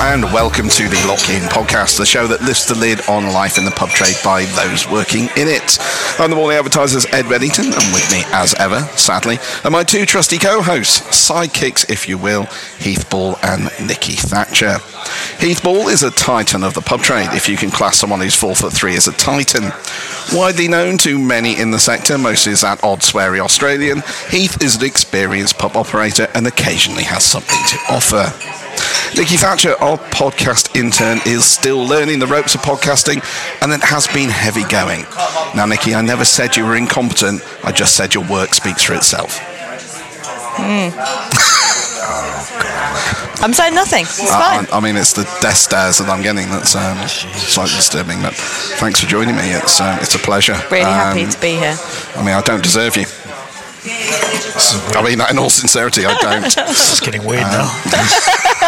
and welcome to the Lock In podcast, the show that lifts the lid on life in the pub trade by those working in it. I'm the morning advertiser's Ed Bedington, and with me, as ever, sadly, are my two trusty co-hosts, sidekicks, if you will, Heath Ball and Nikki Thatcher. Heath Ball is a titan of the pub trade, if you can class someone who's four foot three as a titan. Widely known to many in the sector, mostly as that odd sweary Australian, Heath is an experienced pub operator and occasionally has something to offer. Nikki Thatcher, our podcast intern, is still learning the ropes of podcasting and it has been heavy going. Now, Nikki, I never said you were incompetent, I just said your work speaks for itself. I'm saying nothing. It's I, fine. I, I mean, it's the death stares that I'm getting that's um, slightly disturbing, but thanks for joining me. It's, um, it's a pleasure. really happy Um, to be here. I mean, I don't deserve you. I mean, in all sincerity, I don't. It's getting weird now.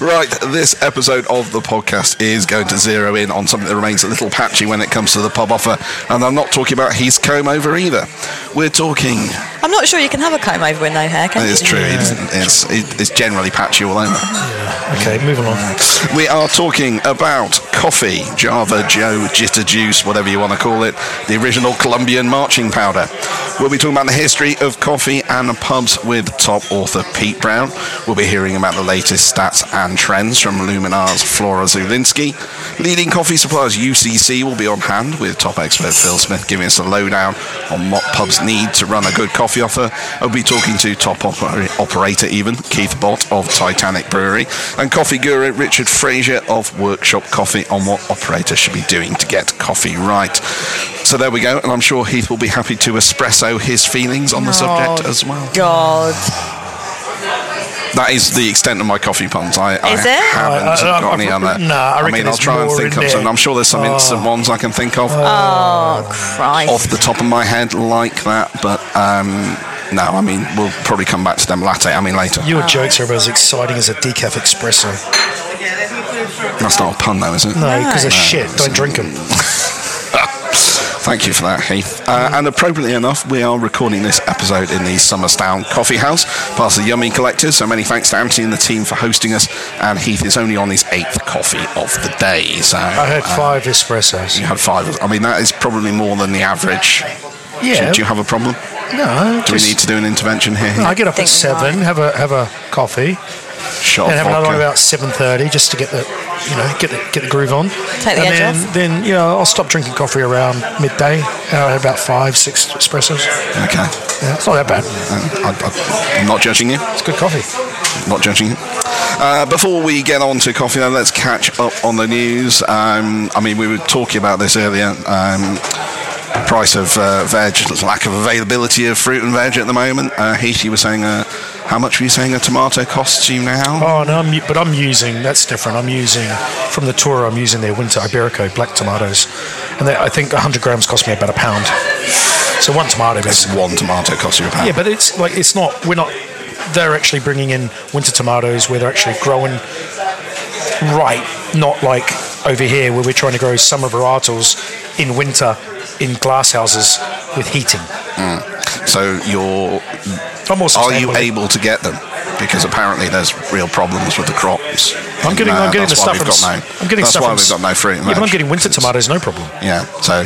Right, this episode of the podcast is going to zero in on something that remains a little patchy when it comes to the pub offer, and I'm not talking about Heath comb over either. We're talking. I'm not sure you can have a comb over with no hair, can It's you? true. It isn't, it's, it's generally patchy all over. Okay, moving on. We are talking about coffee, Java, Joe, Jitter Juice, whatever you want to call it, the original Colombian marching powder. We'll be talking about the history of coffee and pubs with top author Pete Brown. We'll be hearing about the latest stats and trends from Lumina's Flora Zulinski. Leading coffee suppliers UCC will be on hand with top expert Phil Smith giving us a lowdown on what pubs need to run a good coffee offer. I'll be talking to top oper- operator even, Keith Bott of Titanic Brewery, and coffee guru Richard Frazier of Workshop Coffee on what operators should be doing to get coffee right. So there we go, and I'm sure Heath will be happy to espresso his feelings on the oh, subject Oh, as well. God. That is the extent of my coffee puns. I, I it? haven't I- I- got I- any other. nah, I reckon mean, I'll try and think of some. I'm sure there's some instant ones I can think of Oh, Christ. off the top of my head like that, but um, no, I mean, we'll probably come back to them latte. I mean, later. Your jokes are about as exciting as a decaf espresso. That's not a pun, though, is it? No, because they're No. shit. Don't drink them. Thank you for that, Heath. Uh, and appropriately enough, we are recording this episode in the Summerstown Coffee House, past the Yummy Collectors. So many thanks to Anthony and the team for hosting us. And Heath is only on his eighth coffee of the day. So I had uh, five espressos. you had five. I mean, that is probably more than the average. Yeah. Do, do you have a problem? No, Do we need to do an intervention here? I get up at seven, have a have a coffee, Shot and of have another one vodka. about seven thirty, just to get the you know get the get the groove on. Take the and edge then, off. then you know I'll stop drinking coffee around midday. And I had about five, six espressos. Okay. Yeah, it's not that bad. Uh, I, I, I'm not judging you. It's good coffee. not judging you. Uh, before we get on to coffee, though, let's catch up on the news. Um, I mean, we were talking about this earlier. Um, price of uh, veg, lack of availability of fruit and veg at the moment. Uh, Heath, you were saying, uh, how much were you saying a tomato costs you now? Oh no, I'm, but I'm using that's different. I'm using from the tour. I'm using their winter Iberico black tomatoes, and they, I think 100 grams cost me about a pound. So one tomato, basically. one tomato costs you a pound. Yeah, but it's like it's not. We're not. They're actually bringing in winter tomatoes where they're actually growing right, not like over here where we're trying to grow summer varietals in winter in glass houses with heating. Mm. So you're, I'm are you able to get them? Because apparently there's real problems with the crops. I'm getting, And, uh, I'm getting the stuff got no- I'm getting That's stuff why we've got no fruit Yeah, but I'm getting winter tomatoes, no problem. Yeah, so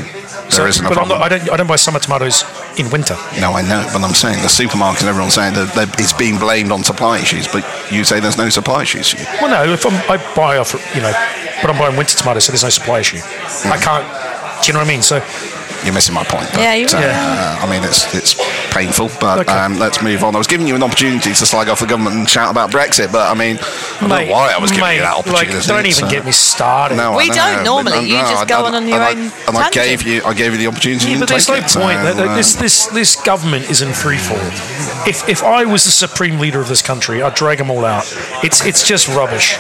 there isn't a problem. not, I don't. I don't buy summer tomatoes in winter. No, I know, but I'm saying the supermarkets and everyone's saying that it's being blamed on supply issues, but you say there's no supply issues. Well, no, if I'm, I buy off, you know, but I'm buying winter tomatoes, so there's no supply issue. I can't. Do you know what I mean? So You're missing my point. But, Yeah, you uh, are. uh, I mean, it's it's painful, but Okay. um, let's move on. I was giving you an opportunity to slag off the government and shout about Brexit, but I mean, I don't know why I was giving mate, you that opportunity. Like, don't even so- get me started. No, We don't normally. You no, just I- go on on your own And I gave you, I gave you the opportunity. Yeah, but there's no it, point. Uh, this this this government is in free fall. If if I was the supreme leader of this country, I'd drag them all out. It's it's just rubbish.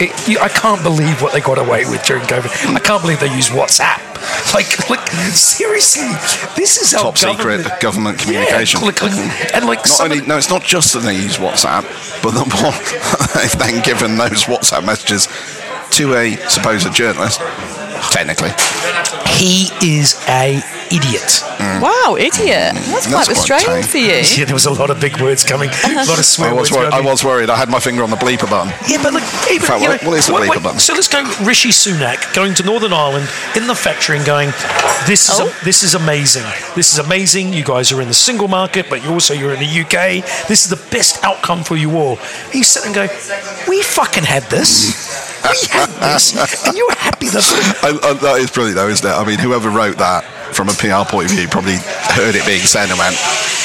It, you, I can't believe what they got away with during COVID. I can't believe they used WhatsApp. Like, like seriously, this is top secret government- Yeah, communication. like- like- and like Not only, no, it's not just that they use WhatsApp, but the one they've then given those WhatsApp messages to a supposed journalist. Technically, He is a idiot. Mm. Wow, idiot. Mm. That's quite That's quite restrained for you. Yeah, there was a lot of big words coming, uh-huh. a lot of I was, words. wor- I was worried. I had my finger on the bleeper button. Yeah, but look, even, fact, you know, what is the bleeper wait, button? So let's go Rishi Sunak going to Northern Ireland in the factory and going, this is Oh. a, this is amazing. This is amazing. You guys are in the single market, but you also you're in the UK. This is the best outcome for you all. He's sitting and going, we fucking had this. We had this, and you're happy that I, I, that is brilliant, though, isn't it? I mean, whoever wrote that from a PR point of view probably heard it being said and went,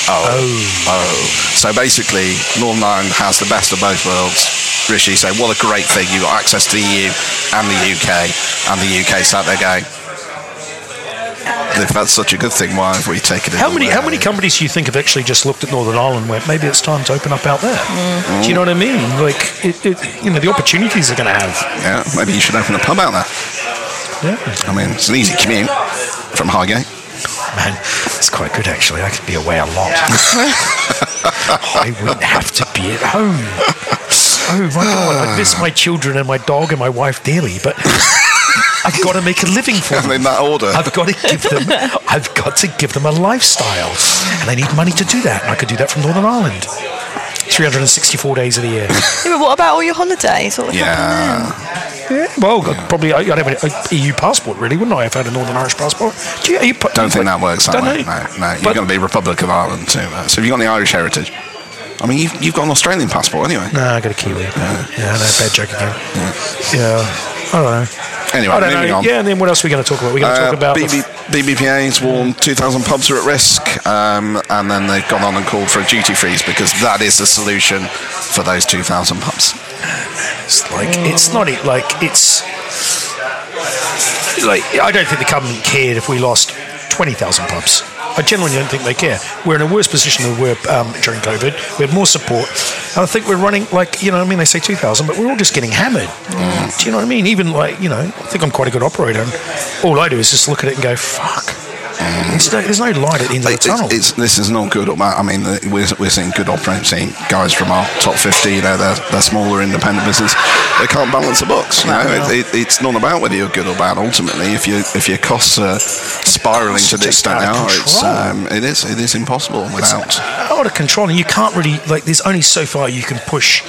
oh, oh. oh. So basically, Northern Ireland has the best of both worlds. Rishi said, what a great thing. You've got access to the EU and the UK, and the UK sat there going, if that's such a good thing, why have we taken it How many how many companies do you think have actually just looked at Northern Ireland and went, maybe it's time to open up out there? Mm-hmm. Do you know what I mean? Like, it, it, you know, the opportunities they're going to have. Yeah, maybe you should open a pub out there. Yeah. I mean, it's an easy commute from Highgate. Man, it's quite good actually. I could be away a lot. I wouldn't have to be at home. Oh my god, I miss my children and my dog and my wife dearly, but I've got to make a living for them. in that order. I've got to give them. I've got to give them a lifestyle, and I need money to do that. And I could do that from Northern Ireland, 364 days of the year. Yeah, but what about all your holidays? What would happen yeah. Yeah, well, I'd probably I'd have an EU passport, really, wouldn't I? If I had a Northern Irish passport. Do you, you, don't think that works that Don't way. you? No, no. You're But- going to be Republic of Ireland too. uh, So have you got the Irish heritage? I mean, you've, you've got an Australian passport anyway. No, I got a Kiwi. Yeah, yeah no, bad joke again. Yeah, I don't know. Anyway, moving know. on. Yeah, and then what else are we going to talk about? We're going to Uh, talk about. BB, BBPA's warned 2,000 pubs are at risk, um, and then they've gone on and called for a duty freeze because that is the solution for those 2,000 pubs. It's like it's not it. Like it's like I don't think the government cared if we lost twenty thousand pubs. I genuinely don't think they care. We're in a worse position than we were um, during COVID. We had more support. And I think we're running like you know. I mean, they say two thousand, but we're all just getting hammered. Do you know what I mean? Even like you know, I think I'm quite a good operator. And all I do is just look at it and go, "Fuck." There's no, there's no light at the end of the It's, tunnel. it's, this is not good or. I mean, we're, we're seeing good operating seeing guys from our top 50, you know, they're, they're smaller independent business. They can't balance the books. You know, No. It, it, it's not about whether you're good or bad. Ultimately, if you if your costs are spiraling to the It's just extent they out of are, it's um, it is it is impossible without. out of control, and you can't really like. There's only so far you can push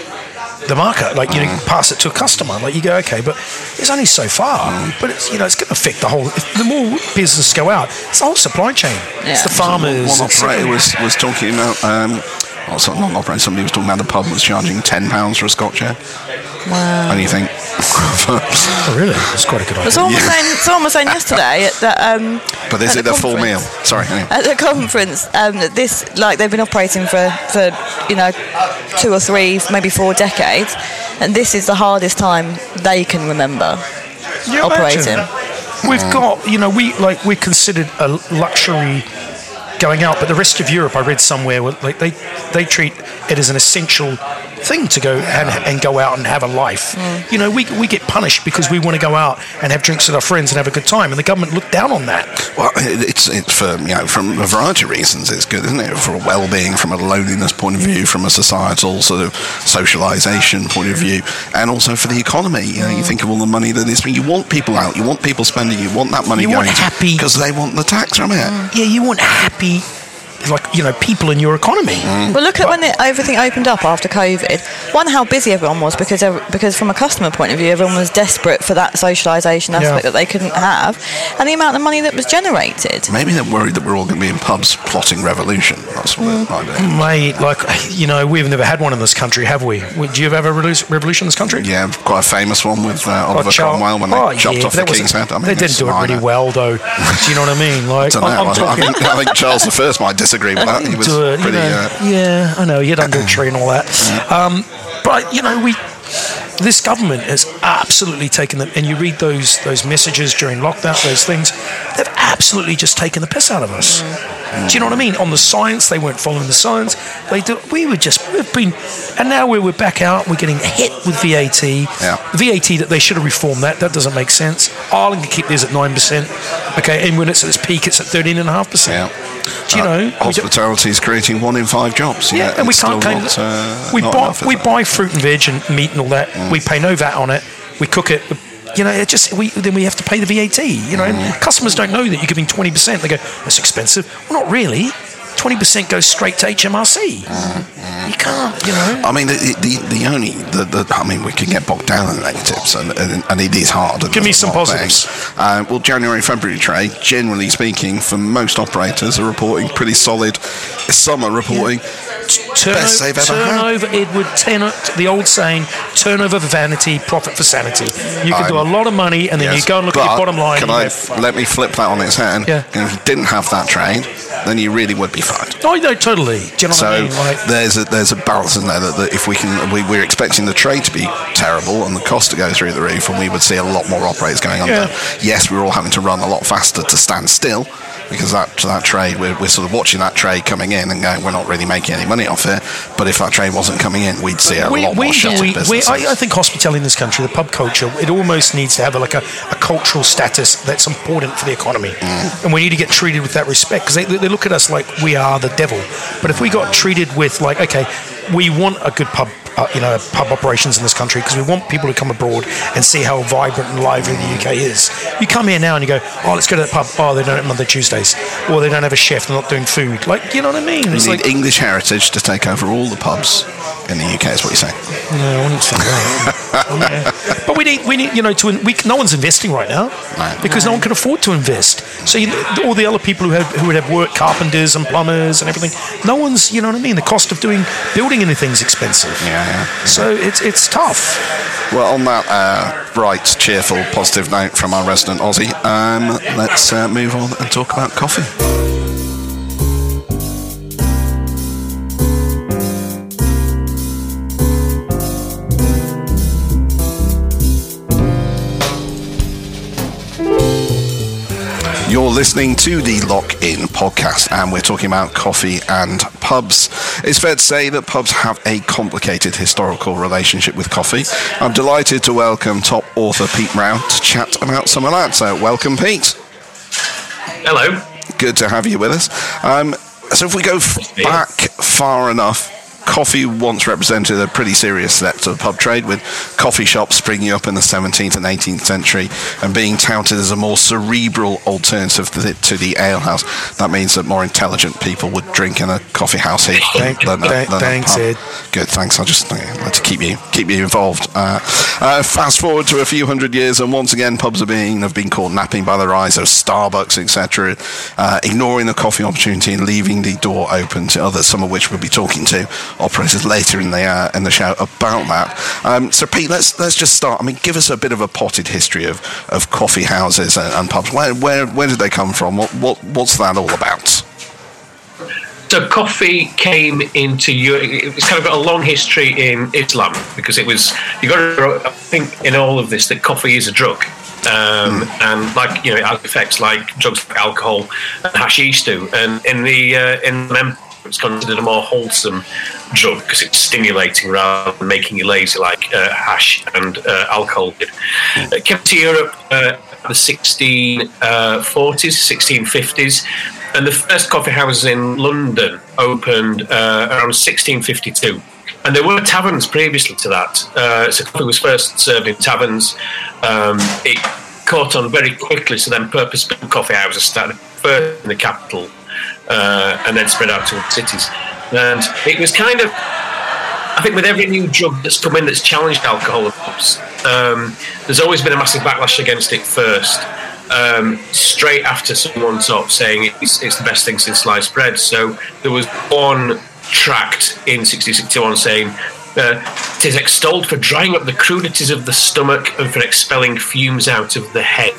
the market. Like you know, pass it to a customer. Like you go, okay, but it's only so far. But it's you know, it's going to affect the whole. The more business go out, it's the whole supply chain. It's the Yeah. farmers. One it's operator was, was talking about. Um, well, sorry, not an operator. Somebody was talking about the pub was charging ten pounds for a Scotch ale. Wow. And you think, Oh, really? It's quite a good idea. But someone, was Yeah. saying, someone was saying yesterday that. Um, but is at it the the full meal? conference- Sorry. anyway. At the conference, um, this like they've been operating for, for you know two or three, maybe four decades, and this is the hardest time they can remember you operating. imagine? We've got, you know, we like we're considered a luxury going out, but the rest of Europe, I read somewhere, like they they treat it as an essential thing to go and, and go out and have a life. Mm. You know, we, we get punished because we want to go out and have drinks with our friends and have a good time, and the government look down on that. Well, it's it's for you know from a variety of reasons. It's good, isn't it? For well-being, from a loneliness point of view, from a societal sort of socialisation point of view, and also for the economy. You know, you mm. think of all the money that is. You want people out. You want people spending. You want that money You going want happy- because they want the tax from it. Mm. Yeah, you want happy, like you know, people in your economy. Well, look at when it, everything opened up after COVID. One, how busy everyone was because ev- because from a customer point of view, everyone was desperate for that socialisation aspect Yeah. that they couldn't have, and the amount of money that was generated. Maybe they're worried that we're all going to be in pubs plotting revolution. That's what it might be. Mate, like you know, we've never had one in this country, have we? Do you ever have a relu- revolution in this country? Yeah, quite a famous one with uh, Oliver Charles- Cromwell when they oh, chopped yeah, off the king's head. I mean, they didn't it's do it really well, though. do you know what I mean? Like, Don't know. I'm, I'm I, I talking. think, I think Charles I might disagree with that. He was it, you pretty. know. Uh, yeah, I know. He had under a tree and all that. Um, but you know, we this government has absolutely taken them. And you read those those messages during lockdown, those things. They've absolutely just taken the piss out of us. Do you know what I mean? On the science, they weren't following the science. They do. We were just we've been, and now we're, we're back out. We're getting hit with VAT. Yeah. VAT that they should have reformed that. That doesn't make sense. Ireland can keep theirs at nine percent. Okay, and when it's at its peak, it's at thirteen and a half percent. yeah. Do you Uh, know? hospitality is creating one in five jobs. yeah, yet and we can't not, uh, we buy we it? buy fruit and veg and meat and all that. We pay no VAT on it. We cook it. You know, it just we then we have to pay the VAT. You know, customers don't know that you're giving twenty percent. They go, "That's expensive." Well, not really. Twenty percent goes straight to HMRC. You can't, you know. I mean, the, the, the only, the, the, I mean, we can get bogged down in negatives, and, and, and it is hard. Give me some positives. Uh, well, January, February trade, generally speaking, for most operators, are reporting pretty solid. Some are reporting Turnover, best they've ever had. turnover Edward, turno- the old saying, turnover for vanity, profit for sanity. You can do a lot of money and then Yes, you go and look at your bottom line. Can and I you go, "Fuck." let me flip that on its head? Yeah. And if you didn't have that trade, then you really would be fine. Oh, no, totally. Do you know So what I mean? Like, there's a there's a balance in there that, that if we can we, we're expecting the trade to be terrible and the cost to go through the roof and we would see a lot more operators going under. Yeah. Yes, we're all having to run a lot faster to stand still because that that trade we're, we're sort of watching that trade coming in and going we're not really making any money off it. But if that trade wasn't coming in, we'd see a lot more shuttered we, we, businesses. I, I think hospitality in this country, the pub culture, it almost needs to have a, like a, a cultural status that's important for the economy, Mm. and we need to get treated with that respect because they, they look at us like we are the devil. But if we got treated with like, okay, we want a good pub. Uh, you know, pub operations in this country because we want people to come abroad and see how vibrant and lively the UK is. You come here now and you go, oh, let's go to that pub. Oh, they don't have Monday Tuesdays, or they don't have a chef. They're not doing food. Like, you know what I mean? It's need like, English heritage to take over all the pubs in the UK. Is what you're saying? No, I wouldn't say that. Oh, yeah. But we need, we need, you know, to we, no one's investing right now No. because no one can afford to invest. So you, all the other people who have who would have work, carpenters and plumbers and everything, no one's, you know what I mean. The cost of doing building anything's expensive. Yeah, yeah. So it's it's tough. Well, on that uh, bright, cheerful, positive note from our resident Aussie, um, let's uh, move on and talk about coffee. You're listening to the Lock In podcast, and we're talking about coffee and pubs. It's fair to say that pubs have a complicated historical relationship with coffee. I'm delighted to welcome top author Pete Brown to chat about some of that. So, welcome, Pete. Hello. Good to have you with us. Um, so, if we go f- back far enough, coffee once represented a pretty serious to the pub trade, with coffee shops springing up in the 17th and 18th century and being touted as a more cerebral alternative to the, to the ale house. That means that more intelligent people would drink in a coffee house here Thank- than, a- thank- than thanks, pub. Ed. Good, thanks. I just like to keep you keep you involved. Uh, uh, fast forward to a few hundred years, and once again, pubs are being have been caught napping by the rise of Starbucks, etc., uh, ignoring the coffee opportunity and leaving the door open to others. Some of which we'll be talking to operators later in the uh, in the show about that. Um, so, Pete, let's let's just start. I mean, give us a bit of a potted history of, of coffee houses and, and pubs. Where where where did they come from? What what what's that all about? So coffee came into Europe. It's kind of got a long history in Islam because it was. You got to I think in all of this that coffee is a drug, um, and like you know, it has effects like drugs like alcohol and hashish do. And in the uh, in the it's considered a more wholesome drug because it's stimulating rather than making you lazy like uh, hash and uh, alcohol did. It came to Europe uh, the 1640s, 1650s, and the first coffee houses in London opened uh, around 1652. And there were taverns previously to that. Uh, so coffee was first served in taverns. Um, it caught on very quickly, so then purpose-built coffee houses started first in the capital uh, and then spread out to other cities. And it was kind of I think with every new drug that's come in that's challenged alcohol um, there's always been a massive backlash against it first. Um, straight after someone sort saying it's, it's the best thing since sliced bread. So there was one tract in 1661 saying uh, it is extolled for drying up the crudities of the stomach and for expelling fumes out of the head.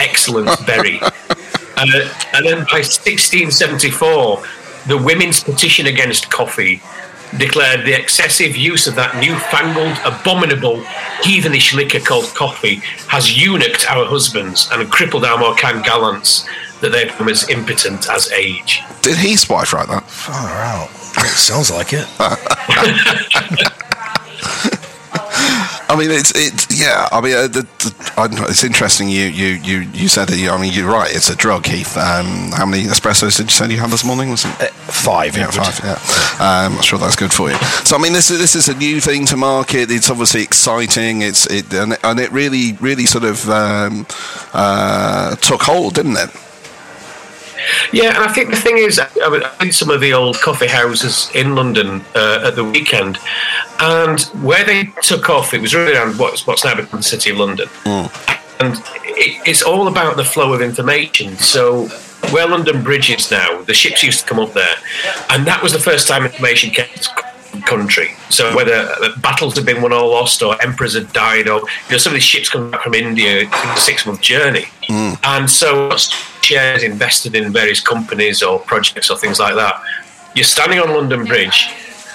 Excellent berry. Uh, and then by 1674, the women's petition against coffee declared the excessive use of that newfangled, abominable, heathenish liquor called coffee has eunuched our husbands and crippled our more kind gallants, that they become as impotent as age. Did his wife write that? Far out. It sounds like it. I mean, it's it's yeah. I mean, uh, the, the, I, it's interesting. You you you you said it. I mean, you're right. It's a drug, Heath. Um, how many espressos did you say you had this morning? Was it uh, five? Yeah, five. Yeah. Um, I'm sure that's good for you. So, I mean, this is this is a new thing to market. It's obviously exciting. It's it and, and it really really sort of um, uh, took hold, didn't it? Yeah, and I think the thing is, I went in some of the old coffee houses in London uh, at the weekend, and where they took off, it was really around what's, what's now become the City of London. Mm. And it, it's all about the flow of information. So, where London Bridge is now, the ships used to come up there, and that was the first time information came to country. So whether battles had been won or lost, or emperors had died, or you know, some of these ships come back from India in a six-month journey, mm. and so shares invested in various companies or projects or things like that. You're standing on London Bridge,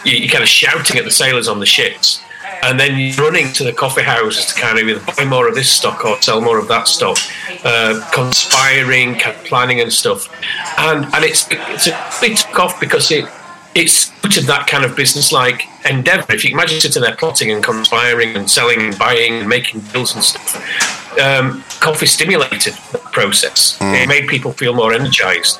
you're kind of shouting at the sailors on the ships, and then you're running to the coffee houses to kind of either buy more of this stock or sell more of that stock, uh, conspiring, planning and stuff. And and it's it's a bit took off because it it suited that kind of business-like endeavour. If you imagine sitting there plotting and conspiring and selling and buying and making deals and stuff, um, coffee stimulated that process. Mm. It made people feel more energised.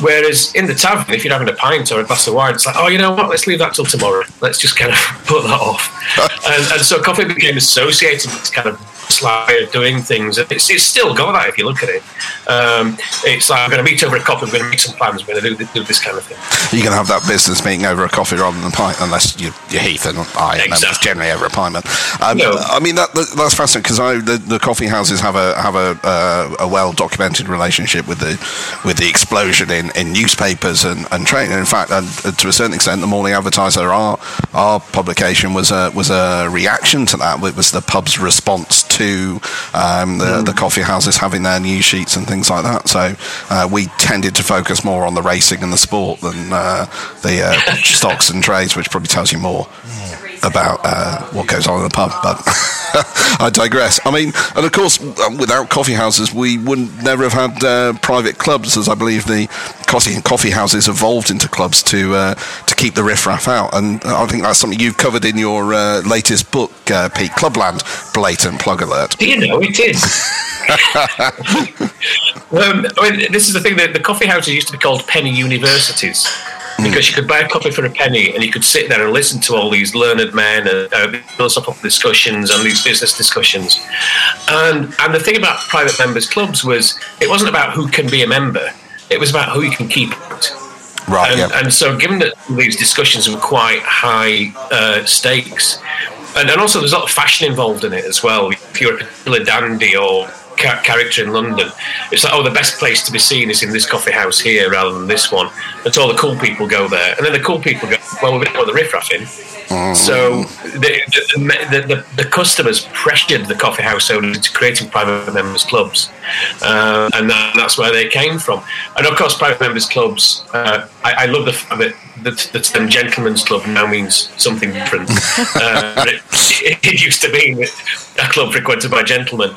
Whereas in the tavern, if you're having a pint or a glass of wine, it's like, oh, you know what? Let's leave that till tomorrow. Let's just kind of put that off. and, and so coffee became associated with this kind of way of doing things. It's, it's still got that if you look at it. Um, it's like, I'm going to meet over a coffee, we're going to make some plans, we're going to do, do this kind of thing. You can have that business meeting over a coffee rather than a pint, unless you, you're Heath and I, exactly. it's generally over appointment. um, no. I mean, that, that, that's fascinating because the, the coffee houses have a have a, uh, a well documented relationship with the with the explosion in, in newspapers and, and trade. In fact, and to a certain extent, the Morning Advertiser, our our publication was a was a reaction to that. It was the pub's response to um, the, mm. the, coffee houses having their news sheets and things like that. So uh, we tended to focus more on the racing and the sport than uh, the uh, stocks and trades, which probably tells you more. Mm about uh, what goes on in the pub, but I digress. I mean, and of course, um, without coffee houses, we wouldn't never have had uh, private clubs, as I believe the coffee coffee houses evolved into clubs to uh, to keep the riffraff out. And I think that's something you've covered in your uh, latest book, uh, Pete Clubland. Blatant plug alert. Do you know it is? um, I mean, this is the thing that the coffee houses used to be called penny universities because you could buy a coffee for a penny and you could sit there and listen to all these learned men and uh, philosophical discussions and these business discussions. And and the thing about private members clubs was it wasn't about who can be a member; it was about who you can keep out. Right. And, yeah. and so, given that these discussions were quite high uh, stakes, and, and also there's a lot of fashion involved in it as well. If you're a particular dandy or ca- character in London. It's like, oh, the best place to be seen is in this coffee house here rather than this one. So all the cool people go there. And then the cool people go, well, we've got the riffraff in. Mm. So the, the, the, the, customers pressured the coffee house owners into creating private members clubs. Uh, and that, that's where they came from. And of course, private members clubs, uh, I, I, love the fact that the, the term gentleman's club now means something different. uh, it, it, used to be a club frequented by gentlemen,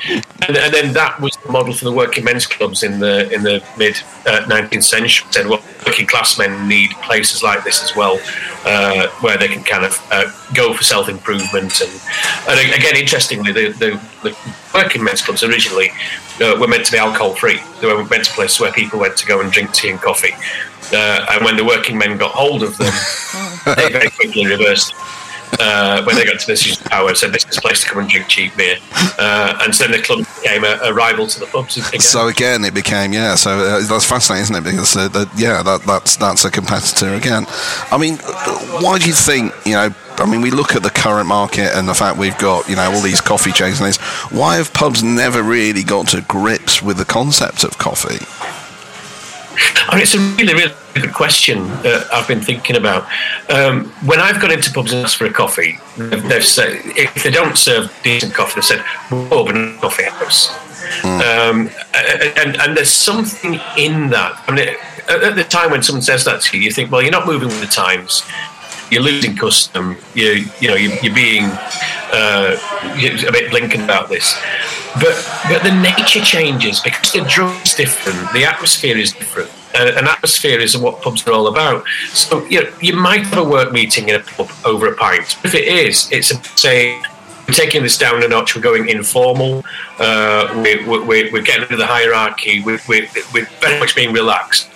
and, and, then that was the model for the working men's clubs in the in the mid uh, nineteenth century. Said, well, working class men need places like this as well, uh, where they can kind of uh, go for self improvement. And, and again, interestingly, the, the, the working men's clubs originally uh, were meant to be alcohol free. They were meant to places where people went to go and drink tea and coffee. Uh, and when the working men got hold of them, they very quickly reversed. Uh, when they got to this power, said this is a place to come and drink cheap beer, uh, and so the club became a, a, rival to the pubs. Again. So again, it became yeah. So uh, that's fascinating, isn't it? Because uh, yeah, that, that's that's a competitor again. I mean, why do you think you know? I mean, we look at the current market and the fact we've got, you know, all these coffee chains and this. Why have pubs never really got to grips with the concept of coffee? I mean, it's a really, really good question that I've been thinking about. Um, when I've gone into pubs and asked for a coffee, they've, said if they don't serve decent coffee, they've said open a coffee house. Mm. Um, and, and there's something in that. I mean, at the time when someone says that to you, you think, well, you're not moving with the times. You're losing custom. You, you know, you're, you're being uh, a bit blinking about this. But but the nature changes because the drug's different, the atmosphere is different. Uh, an atmosphere is what pubs are all about. So you know, you might have a work meeting in a pub over a pint. If it is, it's a, say we're taking this down a notch. We're going informal. Uh, we're, we're, we're getting rid of the hierarchy. We're, we're, we're very much being relaxed.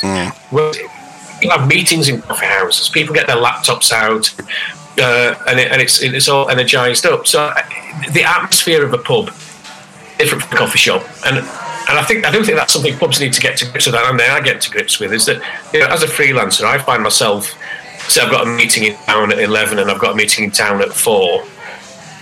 You have meetings in coffee houses. People get their laptops out, uh, and, it, and it's it's all energized up. So uh, the atmosphere of a pub different from coffee shop, and and I think I don't think that's something pubs need to get to grips with. And they I get to grips with is that you know, as a freelancer, I find myself. Say I've got a meeting in town at eleven, and I've got a meeting in town at four.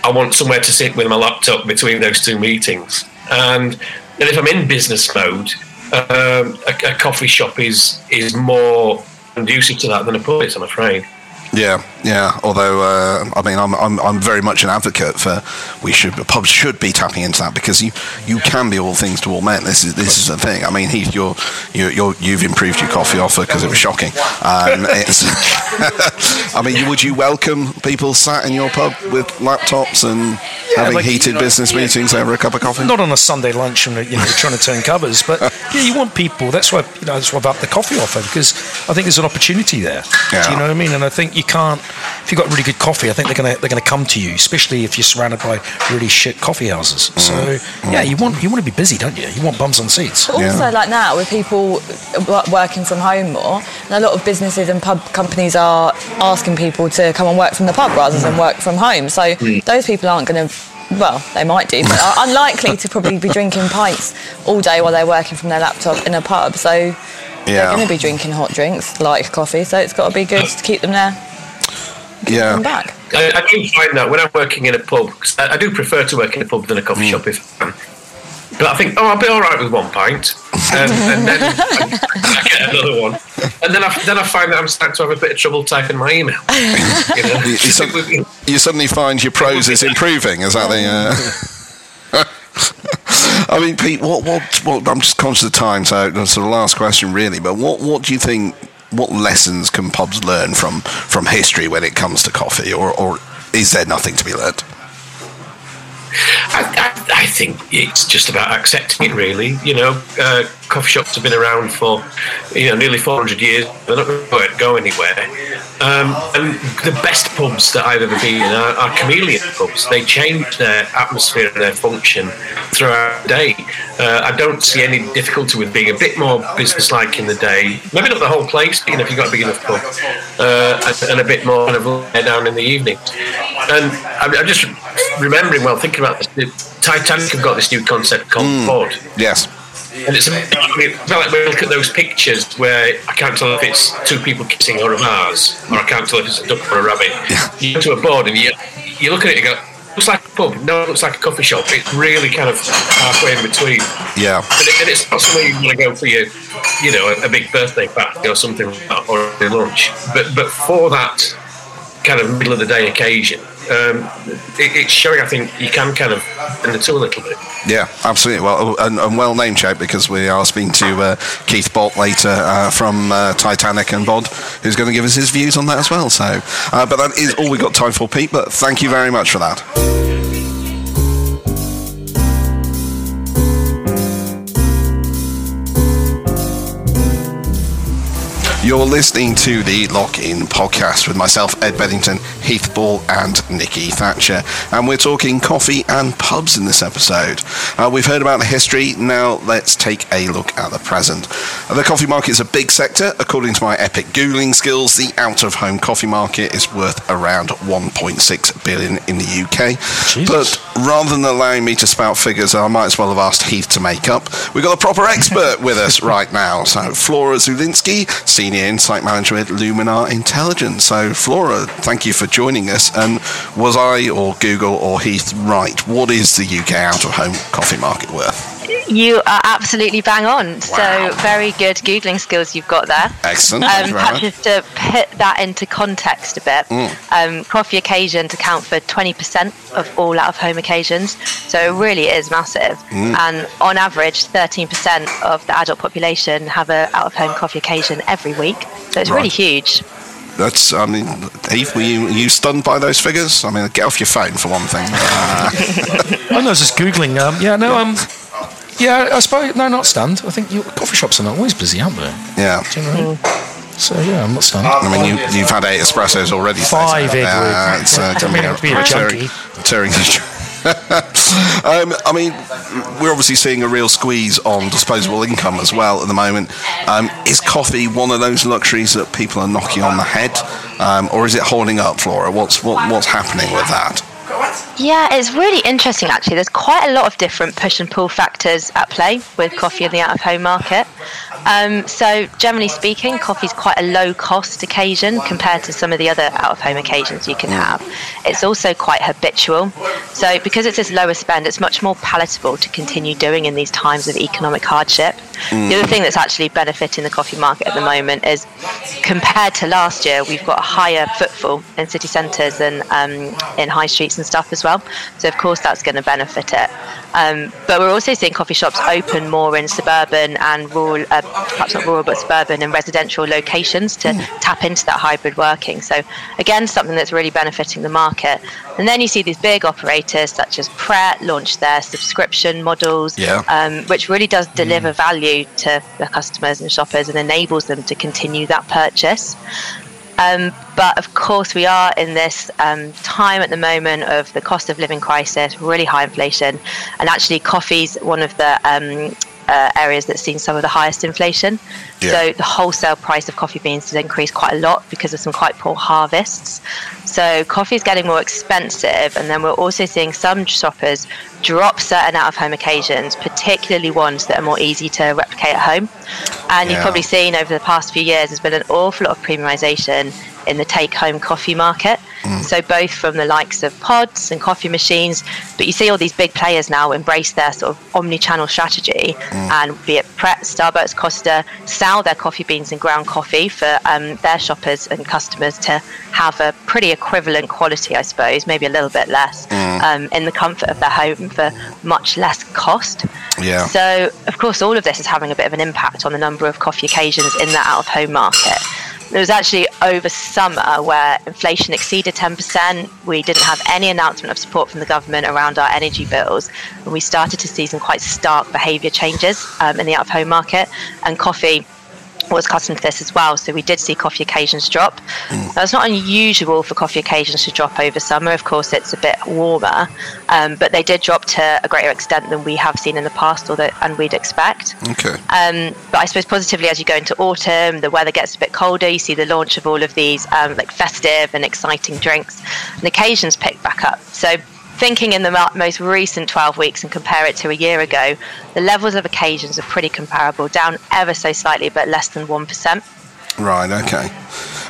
I want somewhere to sit with my laptop between those two meetings, and and if I'm in business mode, um, a, a coffee shop is is more conducive to that than a pub is. I'm afraid. Yeah, yeah. Although, uh, I mean, I'm, I'm, I'm very much an advocate for we should pubs should be tapping into that because you, you can be all things to all men. This is this is the thing. I mean, Heath, you're, you're, you're you've improved your coffee offer because it was shocking. Um, it's, I mean, would you welcome people sat in your pub with laptops and having like, heated you know, business meetings over a cup of coffee? Not on a Sunday lunch and you know trying to turn covers, but yeah, you want people. That's why you know that's why about the coffee offer because I think there's an opportunity there. Yeah. Do you know what I mean? And I think you can't if you've got really good coffee. I think they're gonna they're gonna come to you, especially if you're surrounded by really shit coffee houses. Mm. So yeah, you want you want to be busy, don't you? You want bums on seats. But also, Yeah. like now, with people working from home more, and a lot of businesses and pub companies are asking people to come and work from the pub rather than work from home. So those people aren't going to. Well, they might do, but are unlikely to probably be drinking pints all day while they're working from their laptop in a pub. So they're going to be drinking hot drinks like coffee. So it's got to be good to keep them there Yeah. and back. I, I do find that when I'm working in a pub, 'cause I, I do prefer to work in a pub than a coffee shop if I can. But I think, oh, I'll be all right with one pint, um, and then I get another one, and then I then I find that I'm starting to have a bit of trouble typing my email. You know? You, you, sud- you suddenly find your prose is improving. Is that the? Uh... I mean, Pete, what, what, what? I'm just conscious of time, so that's the last question, really. But what, what do you think? What lessons can pubs learn from from history when it comes to coffee, or, or is there nothing to be learned? I, I, I think it's just about accepting it, really. You know, uh, coffee shops have been around for you know nearly 400 years. They're not going to go anywhere. Um, and the best pubs that I've ever been in are, are chameleon pubs. They change their atmosphere and their function throughout the day. Uh, I don't see any difficulty with being a bit more business-like in the day. Maybe not the whole place, but you know, if you've got a big enough pub, uh, and, and a bit more kind of down in the evening. And I'm, I'm just remembering, well, thinking about this. the Titanic have got this new concept called Bod. Yes. And it's a, I like when we look at those pictures where I can't tell if it's two people kissing or a Mars, or I can't tell if it's a duck or a rabbit. You go to a board and you you look at it and you go, looks like a pub. No, it looks like a coffee shop. It's really kind of halfway in between. Yeah. And, it, and it's not somewhere you want to go for your, you know, a, a big birthday party or something like that, or a lunch. But but for that kind of middle of the day occasion, um, it, it's showing. I think you can kind of bend the two a little bit. Yeah, absolutely. Well, and, and well name check because we are speaking to uh, Keith Bott later uh, from uh, Titanic and Bod, who's going to give us his views on that as well. So, uh, but that is all we've got time for, Pete. But thank you very much for that. You're listening to the Lock In podcast with myself, Ed Bedington, Heath Ball, and Nikki Thatcher. And we're talking coffee and pubs in this episode. Uh, we've heard about the history, now let's take a look at the present. The coffee market is a big sector. According to my epic Googling skills, the out of home coffee market is worth around 1.6 billion in the UK. Jesus. But rather than allowing me to spout figures, I might as well have asked Heath to make up. We've got a proper expert with us right now. So, Flora Zulinski, Senior Insight Manager at Lumina Intelligence. So, Flora, thank you for joining us. And was I, or Google, or Heath right? What is the UK out of home coffee market worth? You are absolutely bang on. Wow. So very good googling skills you've got there. Excellent. Thank Um, you very perhaps much. just to put that into context a bit, um, coffee occasions account for 20% of all out of home occasions. So it really is massive. And on average, 13% of the adult population have a out of home coffee occasion every week. So it's really huge. That's, I mean, Heath, were you, were you stunned by those figures? I mean, get off your phone for one thing. Uh, I know, I was just googling. Um, yeah, no, um, yeah, I suppose no, not stunned. I think you, coffee shops are not always busy, aren't they? yeah. Do you know? So yeah, I'm not stunned. I mean, you, you've had eight espressos already. so Five, uh, Edward. it's uh, Don't mean be a recurring, junkie. recurring um, I mean, we're obviously seeing a real squeeze on disposable income as well at the moment. Um, is coffee one of those luxuries that people are knocking on the head, um, or is it holding up, Flora? What's what, what's happening with that? Yeah, it's really interesting actually. There's quite a lot of different push and pull factors at play with coffee in the out of home market. Um, so, generally speaking, coffee is quite a low cost occasion compared to some of the other out of home occasions you can have. It's also quite habitual. So, because it's this lower spend, it's much more palatable to continue doing in these times of economic hardship. Mm. The other thing that's actually benefiting the coffee market at the moment is compared to last year, we've got a higher footfall in city centres and um, in high streets and stuff as well. So, of course, that's going to benefit it. Um, but we're also seeing coffee shops open more in suburban and rural, uh, perhaps not rural, but suburban and residential locations to mm. tap into that hybrid working. So, again, something that's really benefiting the market. And then you see these big operators such as Pret launch their subscription models, yeah. um, which really does deliver mm. value to the customers and shoppers and enables them to continue that purchase. Um, but of course, we are in this um, time at the moment of the cost of living crisis, really high inflation, and actually, coffee's one of the um, uh, areas that's seen some of the highest inflation. Yeah. So the wholesale price of coffee beans has increased quite a lot because of some quite poor harvests. So coffee is getting more expensive, and then we're also seeing some shoppers drop certain out of home occasions, particularly ones that are more easy to replicate at home. And yeah. you've probably seen over the past few years, there's been an awful lot of premiumisation in the take home coffee market. Mm. So, both from the likes of pods and coffee machines, but you see all these big players now embrace their sort of omni channel strategy mm. and be it Pret, Starbucks, Costa, sell their coffee beans and ground coffee for um, their shoppers and customers to have a pretty equivalent quality, I suppose, maybe a little bit less, mm. um, in the comfort of their home for much less cost. Yeah. So, of course, all of this is having a bit of an impact on the number of coffee occasions in the out of home market. It was actually over summer where inflation exceeded 10%. We didn't have any announcement of support from the government around our energy bills. And we started to see some quite stark behaviour changes um, in the out of home market. And coffee was accustomed to this as well. So we did see coffee occasions drop. Mm. Now, it's not unusual for coffee occasions to drop over summer. Of course, it's a bit warmer, um, but they did drop to a greater extent than we have seen in the past, or that and we'd expect. Okay. Um, but I suppose positively, as you go into autumn, the weather gets a bit colder. You see the launch of all of these um, like festive and exciting drinks, and occasions pick back up. So thinking in the most recent 12 weeks and compare it to a year ago, the levels of occasions are pretty comparable, down ever so slightly, but less than 1%. Right, okay.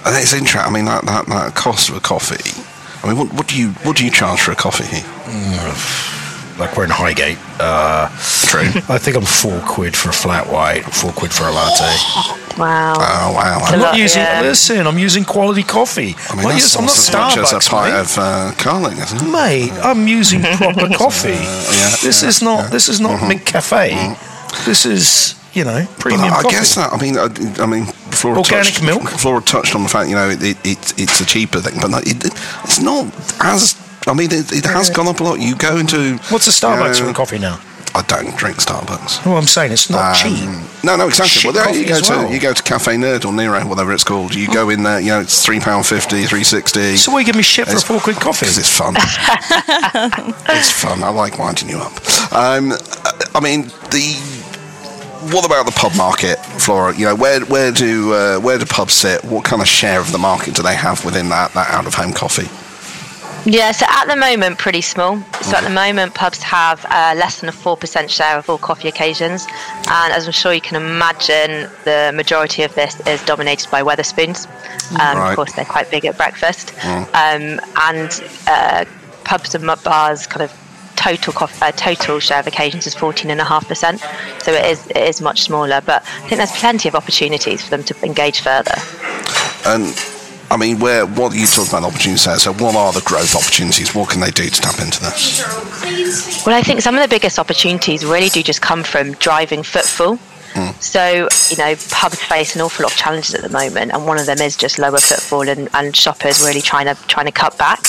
And it's interesting. I mean, that, that, that cost of a coffee. I mean, what, what do you what do you charge for a coffee here? Mm, like we're in Highgate. Uh, True. I think I'm four quid for a flat white, four quid for a latte. Wow. Oh, wow. I'm not using, yeah. listen, I'm using quality coffee. I mean, that's I'm not as Starbucks, much a pint mate. of uh, Carling, isn't it? Mate, I'm using proper coffee. Uh, yeah, this yeah, is not, yeah. this is not mm-hmm. McCafe. Mm-hmm. This is, you know, premium I, I guess that, I mean, I, I mean, Flora Organic touched, milk? Flora touched on the fact, you know, it, it, it it's a cheaper thing, but it, it's not as I mean, it, it, has gone up a lot. You go into what's a Starbucks you know, coffee now? I don't drink Starbucks. Well, I'm saying it's not um, cheap. No, no, exactly. Shit well, you go to well. you go to Cafe Nerd or Nero, whatever it's called. You go in there, you know, it's three pound fifty, three sixty. So why you give me shit for a four quid coffee? Because it's fun. it's fun. I like winding you up. Um, I mean, the what about the pub market, Flora? You know, where where do uh, where do pubs sit? What kind of share of the market do they have within that that out of home coffee? Yeah, so at the moment, pretty small. So at the moment, pubs have uh, less than a 4% share of all coffee occasions. And as I'm sure you can imagine, the majority of this is dominated by Wetherspoons. Um, right. Of course, they're quite big at breakfast. Mm. Um, and uh, pubs and bars kind of total cof- uh, total share of occasions is 14.5%. So it is it is much smaller, but I think there's plenty of opportunities for them to engage further. And I mean, where what you talk about opportunities there? So, what are the growth opportunities? What can they do to tap into this? Well, I think some of the biggest opportunities really do just come from driving footfall. Mm. So, you know, pubs face an awful lot of challenges at the moment, and one of them is just lower footfall and, and shoppers really trying to trying to cut back.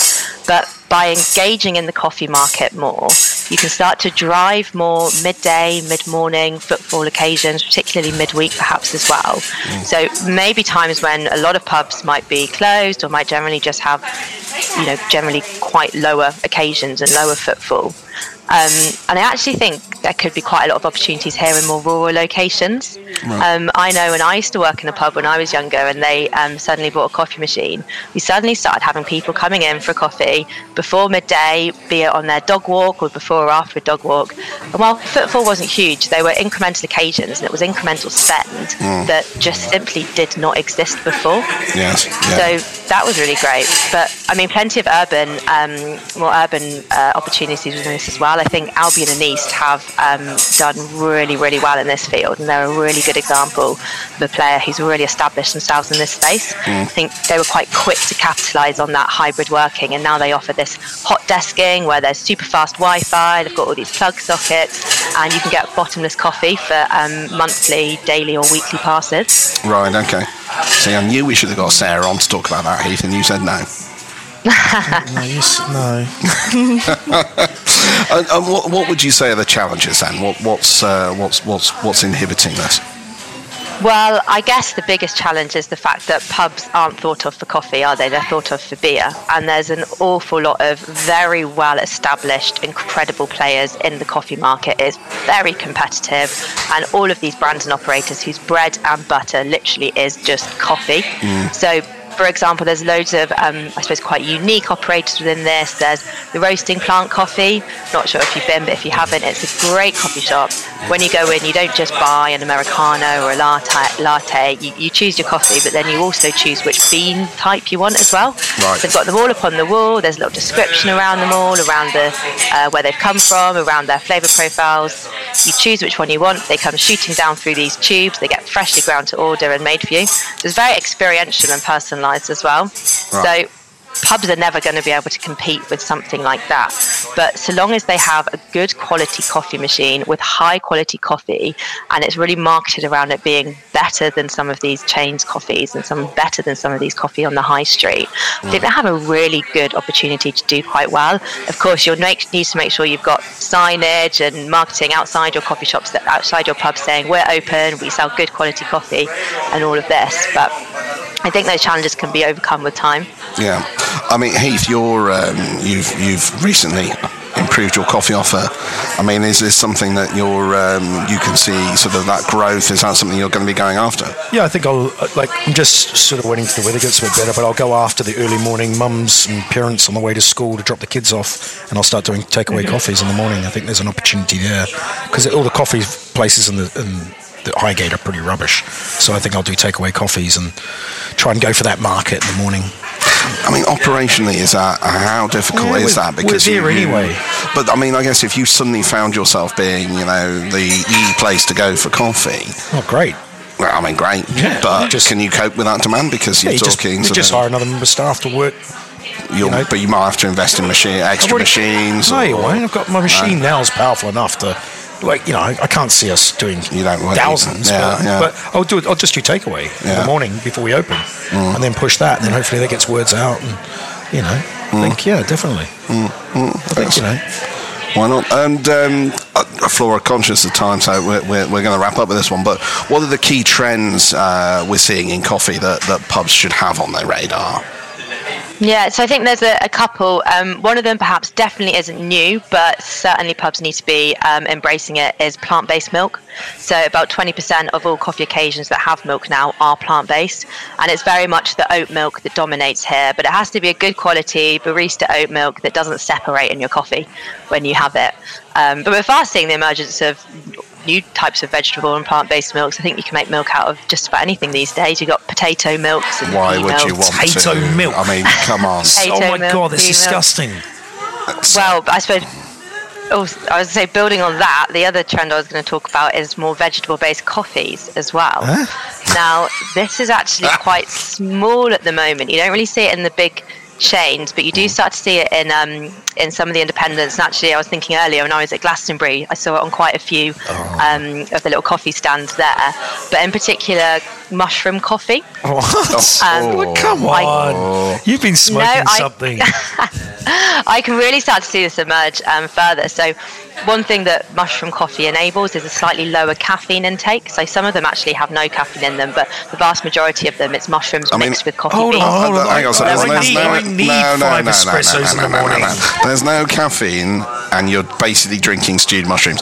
But by engaging in the coffee market more, you can start to drive more midday, mid morning footfall occasions, particularly midweek perhaps as well. Mm. So maybe times when a lot of pubs might be closed or might generally just have, you know, generally quite lower occasions and lower footfall. Um, and I actually think there could be quite a lot of opportunities here in more rural locations. Um, I know when I used to work in a pub when I was younger and they um, suddenly bought a coffee machine, we suddenly started having people coming in for a coffee before midday, be it on their dog walk or before or after a dog walk. And while footfall wasn't huge, they were incremental occasions and it was incremental spend that just simply did not exist before. Yes. Yeah. So that was really great. But I mean, plenty of urban, um, more urban uh, opportunities within this as well. I think Albion and East have um, done really, really well in this field, and they're a really good example of a player who's really established themselves in this space. I think they were quite quick to capitalise on that hybrid working, and now they offer this hot desking where there's super fast Wi-Fi. They've got all these plug sockets, and you can get bottomless coffee for um, monthly, daily, or weekly passes. Right, okay. See, I knew we should have got Sarah on to talk about that, Heath, and you said no. No, you s- no. And, and what, what would you say are the challenges then? What, what's, uh, what's, what's, what's inhibiting this? Well, I guess the biggest challenge is the fact that pubs aren't thought of for coffee, are they? They're thought of for beer. And there's an awful lot of very well established, incredible players in the coffee market. It's very competitive. And all of these brands and operators whose bread and butter literally is just coffee. So, for example, there's loads of, um, I suppose, quite unique operators within this. There's the Roasting Plant Coffee. Not sure if you've been, but if you haven't, it's a great coffee shop. When you go in, you don't just buy an Americano or a latte. latte. You, you choose your coffee, but then you also choose which bean type you want as well. Right. They've got them all up on the wall. There's a little description around them all, around the uh, where they've come from, around their flavour profiles. You choose which one you want. They come shooting down through these tubes. They get freshly ground to order and made for you. So it's very experiential and personalised as well. Right. So pubs are never going to be able to compete with something like that. But so long as they have a good quality coffee machine with high quality coffee and it's really marketed around it being better than some of these chains coffees and some better than some of these coffee on the high street, I think they mm. have a really good opportunity to do quite well. Of course, you'll make, need to make sure you've got signage and marketing outside your coffee shops, that outside your pub saying we're open, we sell good quality coffee and all of this. But I think those challenges can be overcome with time. Yeah, I mean, Heath, you're um, you've you've recently improved your coffee offer. I mean, is this something that you're um, you can see sort of that growth? Is that something you're going to be going after? Yeah, I think I'll uh, like. I'm just sort of waiting for the weather gets a bit better, but I'll go after the early morning mums and parents on the way to school to drop the kids off, and I'll start doing takeaway coffees in the morning. I think there's an opportunity there because all the coffee places in the in the Highgate are pretty rubbish. So I think I'll do takeaway coffees and try and go for that market in the morning. I mean, operationally, is that how difficult Yeah, is that? we're there you- anyway. But I mean, I guess if you suddenly found yourself being, you know, the e place to go for coffee, Oh, great! well, I mean, great. Yeah, but just- can you cope with that demand? Because you're you just, talking, you sort just hire another member of staff to work. you'll, you know. but you might have to invest in machine, extra already- machines. No, or- you won't. I've got my machine now is powerful enough to, like, you know, I, I can't see us doing You don't want- thousands. yeah, but, yeah. but I'll do it. I'll just do takeaway in Yeah. Mm. the morning before we open, and then push that, and then hopefully that gets words out, and you know, I Mm. think yeah, definitely. I think you know. Why not? And um, uh, Flora, conscious of time, so we're, we're, we're going to wrap up with this one. But what are the key trends uh, we're seeing in coffee that, that pubs should have on their radar? Yeah, so I think there's a, a couple. Um, one of them perhaps definitely isn't new, but certainly pubs need to be um, embracing it. Is plant-based milk. So about 20% of all coffee occasions that have milk now are plant-based, and it's very much the oat milk that dominates here. But it has to be a good quality barista oat milk that doesn't separate in your coffee when you have it. Um, but we're fast seeing the emergence of new types of vegetable and plant-based milks. I think you can make milk out of just about anything these days. You've got potato milks and Why pea would you milks. want Potato to? milk. I mean, come on. Potato oh my milk, god, that's pea milk. disgusting. Well, I suppose. Oh, I was say building on that. The other trend I was going to talk about is more vegetable-based coffees as well. Now, this is actually quite small at the moment. You don't really see it in the big chains, but you do start to see it in um, in some of the independents. And actually, I was thinking earlier when I was at Glastonbury, I saw it on quite a few um, of the little coffee stands there. But in particular, mushroom coffee. What? Um, Well, come I- on, you've been smoking I- something. I can really start to see this emerge um, further. So one thing that mushroom coffee enables is a slightly lower caffeine intake. So some of them actually have no caffeine in them, but the vast majority of them it's mushrooms I mean, mixed with coffee hold beans. on, hold on. Hang on, so I there's no- need- no- I need no, no, five no, no, espressos no, in the no, no, no, morning. no. There's no caffeine, and you're basically drinking stewed mushrooms.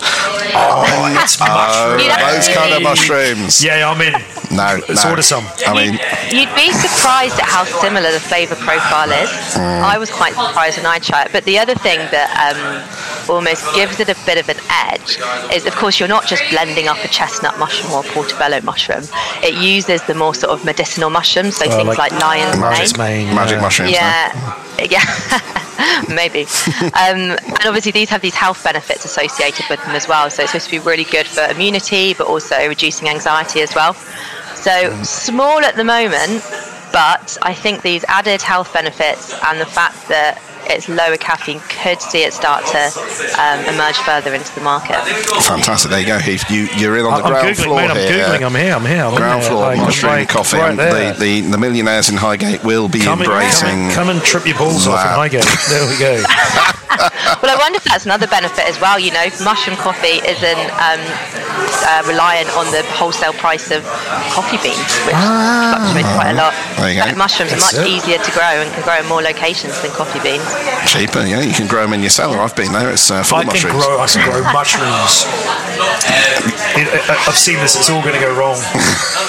Oh, it's mushrooms. You Those kind of mushrooms. Yeah, I'm in. No, Let's no. order some. I mean, You'd be surprised at how similar the flavour profile is. Mm. I was quite surprised when I tried it. But the other thing that um, almost gives it a bit of an edge is, of course, you're not just blending up a chestnut mushroom or a portobello mushroom. It uses the more sort of medicinal mushrooms, so Uh, things like, lion's Lion's mane. mane. magic yeah. mushrooms. no? Yeah, yeah, maybe. um, and obviously, these have these health benefits associated with them as well. So it's supposed to be really good for immunity, but also reducing anxiety as well. So small at the moment, but I think these added health benefits and the fact that it's lower caffeine could see it start to um, emerge further into the market. Fantastic. There you go, Heath. You, you're in on the I'm ground googling, floor mate. I'm here. googling. I'm here. I'm here. I'm ground there. floor Like, mushroom like coffee. Right the, the, the millionaires in Highgate will be come, and, embracing. come, and, come and trip your balls off in. Highgate. There we go. Well, I wonder if that's another benefit as well. You know, mushroom coffee isn't um, uh, reliant on the wholesale price of coffee beans, which fluctuates quite a lot. There you go. But mushrooms are much it. easier to grow and can grow in more locations than coffee beans. Cheaper, yeah. You can grow them in your cellar. I've been there. It's uh, full I of can mushrooms. grow. I can grow mushrooms. I, I've seen this. It's all going to go wrong.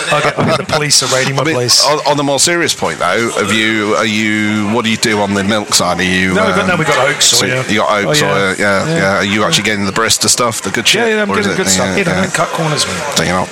I'll get, I'll get the police are raiding my I mean, place. on, on the more serious point, though, have you? Are you? What do you do on the milk side? Are you? No, we've got- um, no, we've got oat so soya. You got oat Oh, yeah. soya, yeah, yeah, Yeah. Are you actually getting the barista stuff, the good shit? yeah, yeah, I'm or getting it good stuff. uh, Yeah, yeah. don't cut corners, man. Do you not?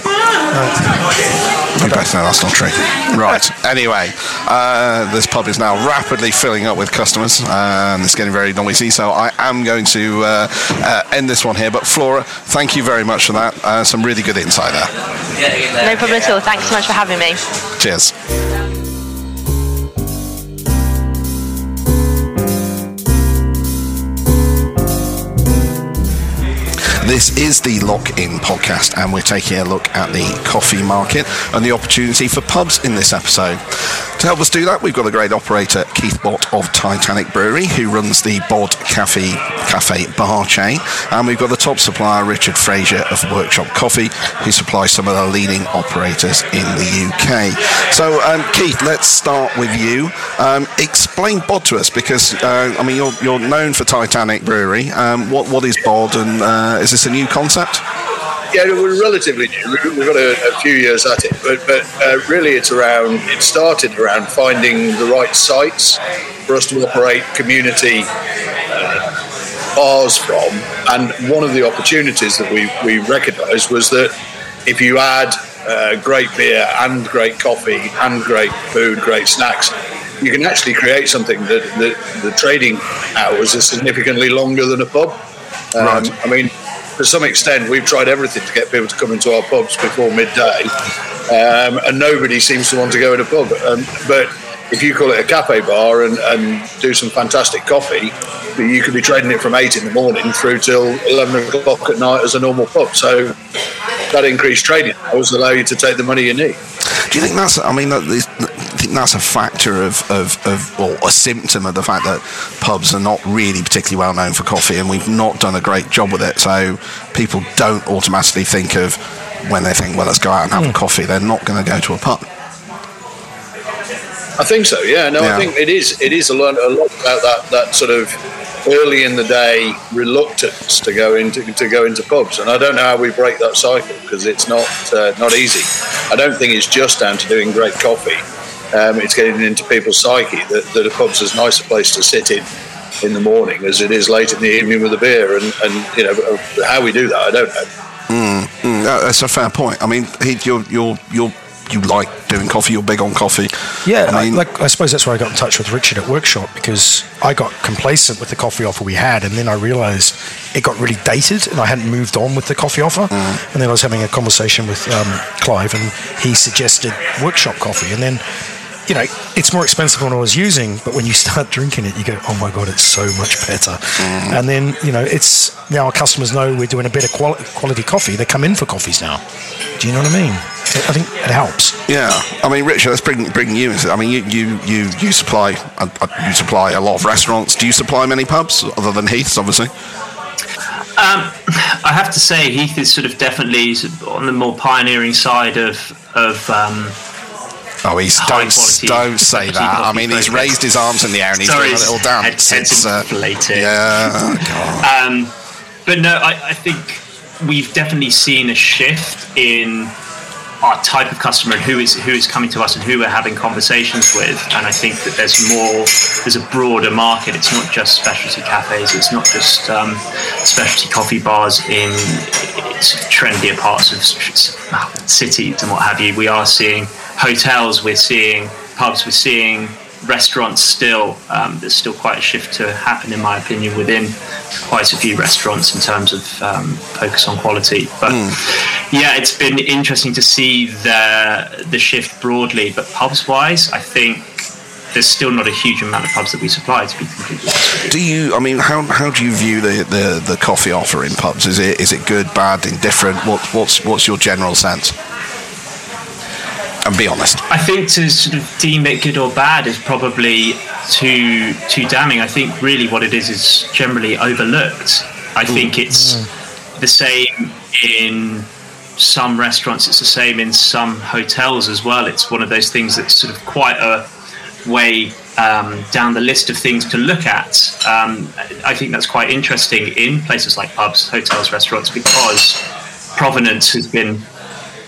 You both know that's not true. Right. Anyway, uh, this pub is now rapidly filling up with customers, and it's getting very noisy. So I am going to uh, uh, end this one here. But Flora, thank you very much for that. Uh, some really good insight there. No problem at all. Thanks so much for having me. Cheers. This is the Lock In podcast, and we're taking a look at the coffee market and the opportunity for pubs in this episode. To help us do that, we've got a great operator, Keith Bott of Titanic Brewery, who runs the Bod Cafe Cafe bar chain, and we've got the top supplier, Richard Fraser of Workshop Coffee, who supplies some of the leading operators in the UK. So, um, Keith, let's start with you. Um, explain Bod to us, because uh, I mean you're, you're known for Titanic Brewery. Um, what what is Bod, and uh, is this a new concept? Yeah, we're relatively new. We- We've got a, a few years at it, but but uh, really, it's around. It started around finding the right sites for us to operate community uh, bars from, and one of the opportunities that we we recognised was that if you add uh, great beer and great coffee and great food, great snacks. You can actually create something that, that the trading hours are significantly longer than a pub. Um, Right. I mean, to some extent, we've tried everything to get people to come into our pubs before midday, um, and nobody seems to want to go in a pub. Um, but if you call it a cafe bar and, and do some fantastic coffee, you could be trading it from eight in the morning through till eleven o'clock at night as a normal pub. So that increased trading hours allow you to take the money you need. Do you think that's? I mean, that is- I think that's a factor of, of, of, or a symptom of the fact that pubs are not really particularly well known for coffee, and we've not done a great job with it. So people don't automatically think of when they think, well, let's go out and have a hmm. coffee. They're not going to go to a pub. I think so. Yeah. No, Yeah. I think it is. It is a lot, a lot about that that sort of early in the day reluctance to go into to go into pubs, and I don't know how we break that cycle because it's not uh, not easy. I don't think it's just down to doing great coffee. Um, it's getting into people's psyche that, that a pub's as nice a place to sit in in the morning as it is late in the evening with a beer, and, and you know how we do that, I don't know. Mm, that- that's a fair point. I mean, you're, you're, you're, you like doing coffee. You're big on coffee. Yeah, I mean, like I suppose that's where I got in touch with Richard at Workshop because I got complacent with the coffee offer we had, and then I realised it got really dated, and I hadn't moved on with the coffee offer. Mm. And then I was having a conversation with um, Clive, and he suggested Workshop coffee, and then. You know, it's more expensive than I was using, but when you start drinking it, you go, "Oh my god, it's so much better!" Mm. And then, you know, it's now our customers know we're doing a better quality, quality coffee. They come in for coffees now. Do you know what I mean? I think it helps. Yeah, I mean, Richard, let's bring bring you into. I mean, you you you, you supply uh, uh, you supply a lot of restaurants. Do you supply many pubs other than Heath's, obviously? Um, I have to say, Heath is sort of definitely on the more pioneering side of of. Um, oh, he's don't don't say that. I mean, he's raised his arms in the air and he's Sorry, doing a little dance. Head, it's uh, yeah. um, but no, I, I think we've definitely seen a shift in our type of customer and who is who is coming to us and who we're having conversations with. And I think that there's more, there's a broader market. It's not just specialty cafes. It's not just um, specialty coffee bars in trendier parts of cities and what have you. We are seeing hotels. We're seeing pubs. We're seeing restaurants still um, there's still quite a shift to happen in my opinion within quite a few restaurants in terms of um, focus on quality but mm. yeah it's been interesting to see the the shift broadly but pubs wise I think there's still not a huge amount of pubs that we supply to be completely honest Do you? I mean, how, how do you view the, the, the coffee offer in pubs? Is it is it good, bad, indifferent? What what's what's your general sense? And be honest. I think to sort of deem it good or bad is probably too too damning. I think really what it is is generally overlooked. I think it's the same in some restaurants. It's the same in some hotels as well. It's one of those things that's sort of quite a way um, down the list of things to look at. Um, I think that's quite interesting in places like pubs, hotels, restaurants because provenance has been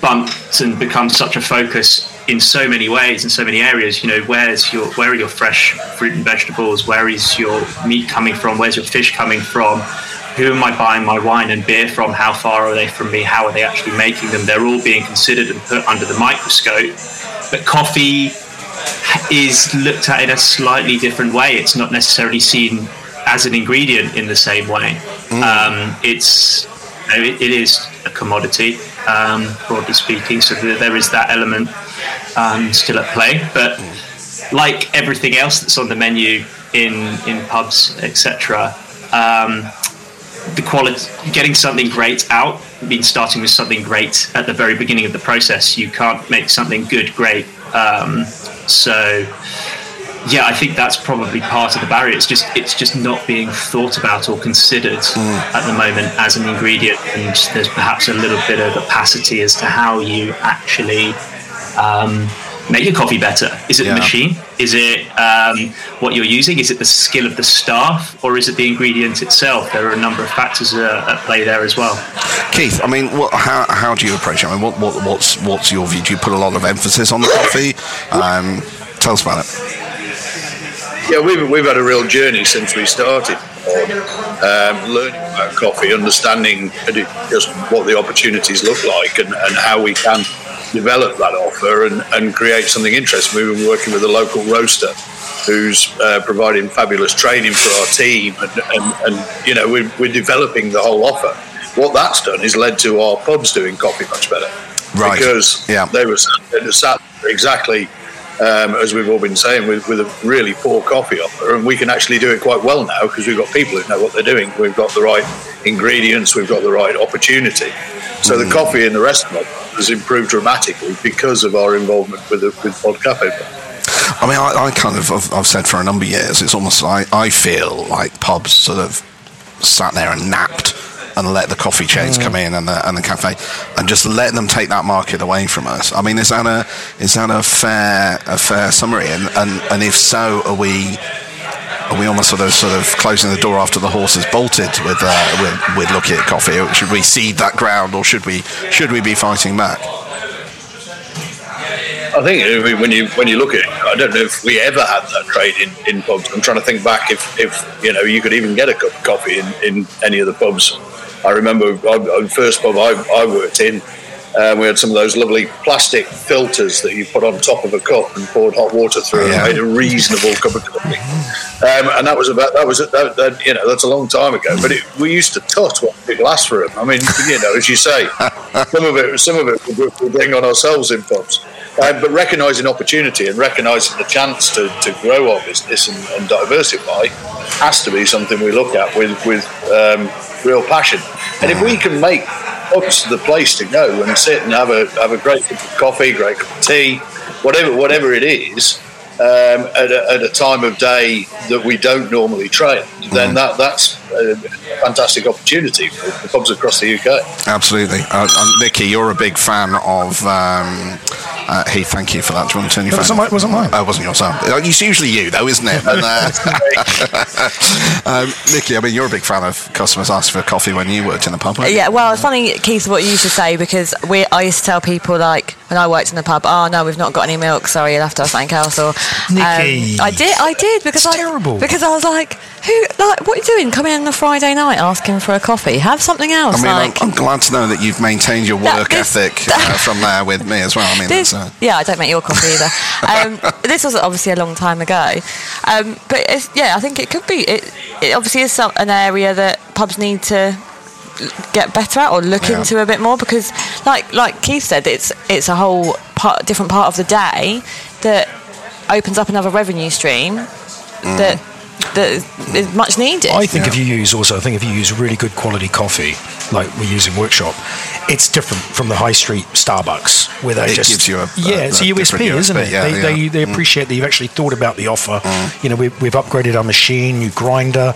bumped and become such a focus in so many ways in so many areas. You know where's your where are your fresh fruit and vegetables? Where is your meat coming from? Where's your fish coming from? Who am i buying my wine and beer from? How far are they from me? How are they actually making them? They're all being considered and put under the microscope. But coffee is looked at in a slightly different way. It's not necessarily seen as an ingredient in the same way. Mm. um, it's it, it is a commodity um, broadly speaking. So there is that element um, still at play. But like everything else that's on the menu in in pubs, etc., um, the quality, getting something great out means starting with something great at the very beginning of the process. You can't make something good great. Um, so yeah, I think that's probably part of the barrier. It's just it's just not being thought about or considered mm. at the moment as an ingredient, and there's perhaps a little bit of opacity as to how you actually um, make your coffee better. Is it yeah. the machine? Is it um, what you're using? Is it the skill of the staff, or is it the ingredient itself? There are a number of factors uh, at play there as well. Keith, I mean, what, how, how do you approach it? I mean, what, what, what's what's your view? Do you put a lot of emphasis on the coffee? Um, tell us about it. Yeah, we've, we've had a real journey since we started um, learning about coffee, understanding just what the opportunities look like and, and how we can develop that offer and, and create something interesting. We've been working with a local roaster who's uh, providing fabulous training for our team and, and, and you know we're, we're developing the whole offer. What that's done is led to our pubs doing coffee much better. Right. Because yeah. they were sat exactly um, as we've all been saying, with, with a really poor coffee offer. And we can actually do it quite well now because we've got people who know what they're doing. We've got the right ingredients, we've got the right opportunity. So mm. the coffee in the restaurant has improved dramatically because of our involvement with the with Bod Cafe. I mean, I, I kind of I've, I've, said for a number of years, it's almost like I feel like pubs sort of sat there and napped and let the coffee chains mm. come in and the, and the cafe and just let them take that market away from us. I mean, is that a is that a fair a fair summary? And and, and if so, are we are we almost sort of sort of closing the door after the horse has bolted with uh, with, with looking at coffee? Should we cede that ground, or should we should we be fighting back? I think when you when you look at it, I don't know if we ever had that trade in, in pubs. I'm trying to think back if, if you know you could even get a cup of coffee in, in any of the pubs I remember the first pub I, I worked in, um, we had some of those lovely plastic filters that you put on top of a cup and poured hot water through yeah. and made a reasonable cup of coffee. Um, and that was about that was that, that, you know that's a long time ago. But it, we used to tut what people asked for them. I mean, you know, as you say, some of it some of it we bring on ourselves in pubs. Um, but recognising opportunity and recognising the chance to, to grow our business and, and, diversify has to be something we look at with with um, real passion. And if we can make pubs the place to go and sit and have a have a great cup of coffee, great cup of tea, whatever whatever it is, um, at, a, at, a, time of day that we don't normally train, then mm. that that's a fantastic opportunity for, for pubs across the UK. Absolutely, uh, uh, Nicky, you're a big fan of. Um, uh, Heath, thank you for that. Do you want to turn your it phone? Wasn't, wasn't mine. Oh, it wasn't yours. Oh, it's usually you, though, isn't it? And, uh, um, Nicky, I mean, you're a big fan of customers asking for coffee when you worked in the pub. Yeah, well, it's funny, Keith, what you used to say because we I used to tell people like when I worked in the pub, oh no, we've not got any milk. Sorry, you'll have to have something else. Or Nicky, um, I did, I did because it's I terrible. because I was like, who like what are you doing? Coming in on a Friday night asking for a coffee? Have something else. I mean, like, I'm, I'm, glad to know that you've maintained your work this, ethic uh, from there with me as well. I mean, this, uh, yeah, I don't make your coffee either. um, this was obviously a long time ago, um, but yeah, I think it could be. It, it obviously is some, an area that pubs need to get better at or look yeah. into a bit more because like like Keith said it's it's a whole part, different part of the day that opens up another revenue stream mm. that that is much needed. I think yeah. if you use also, I think if you use really good quality coffee, like we use in workshop, it's different from the high street Starbucks where they it just gives you a yeah, a, it's a, USP, isn't it? Yeah, they, yeah. they, they mm. appreciate mm. that you've actually thought about the offer. Mm. You know, we, we've upgraded our machine, new grinder,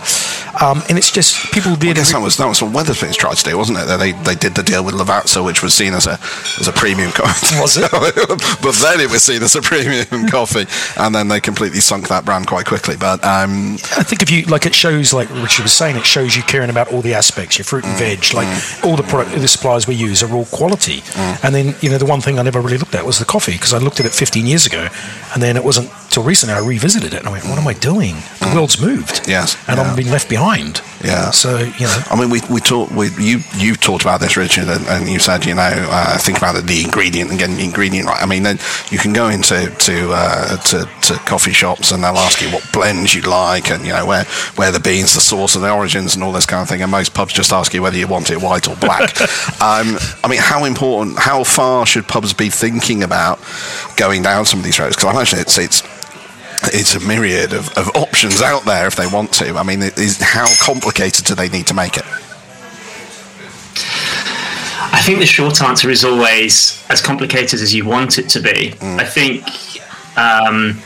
um, and it's just people did. Well, I guess that was that was what Wetherspoons tried to do, wasn't it? They they did the deal with Lavazza, which was seen as a as a premium coffee. Was it? but then it was seen as a premium coffee, and then they completely sunk that brand quite quickly. But um, I think if you like, it shows like Richard was saying, it shows you caring about all the aspects, your fruit and veg, like all the product, the supplies we use are all quality. Mm. And then you know the one thing I never really looked at was the coffee because I looked at it 15 years ago, and then it wasn't till recently I revisited it and I went, what am I doing? The mm. world's moved. Yes, and yeah. I'm being left behind. Yeah. So you know, I mean, we we talked. We you you talked about this, Richard, and, and you said you know uh, think about the, the, ingredient and getting the ingredient right. I mean, then you can go into to, uh, to to coffee shops and they'll ask you what blends you like and you know where where the beans, the source, and the origins, and all this kind of thing. And most pubs just ask you whether you want it white or black. um, I mean, how important? How far should pubs be thinking about going down some of these roads? Because I imagine it's it's it's a myriad of, of options out there if they want to. I mean, is, how complicated do they need to make it? I think the short answer is always as complicated as you want it to be. Mm. I think um,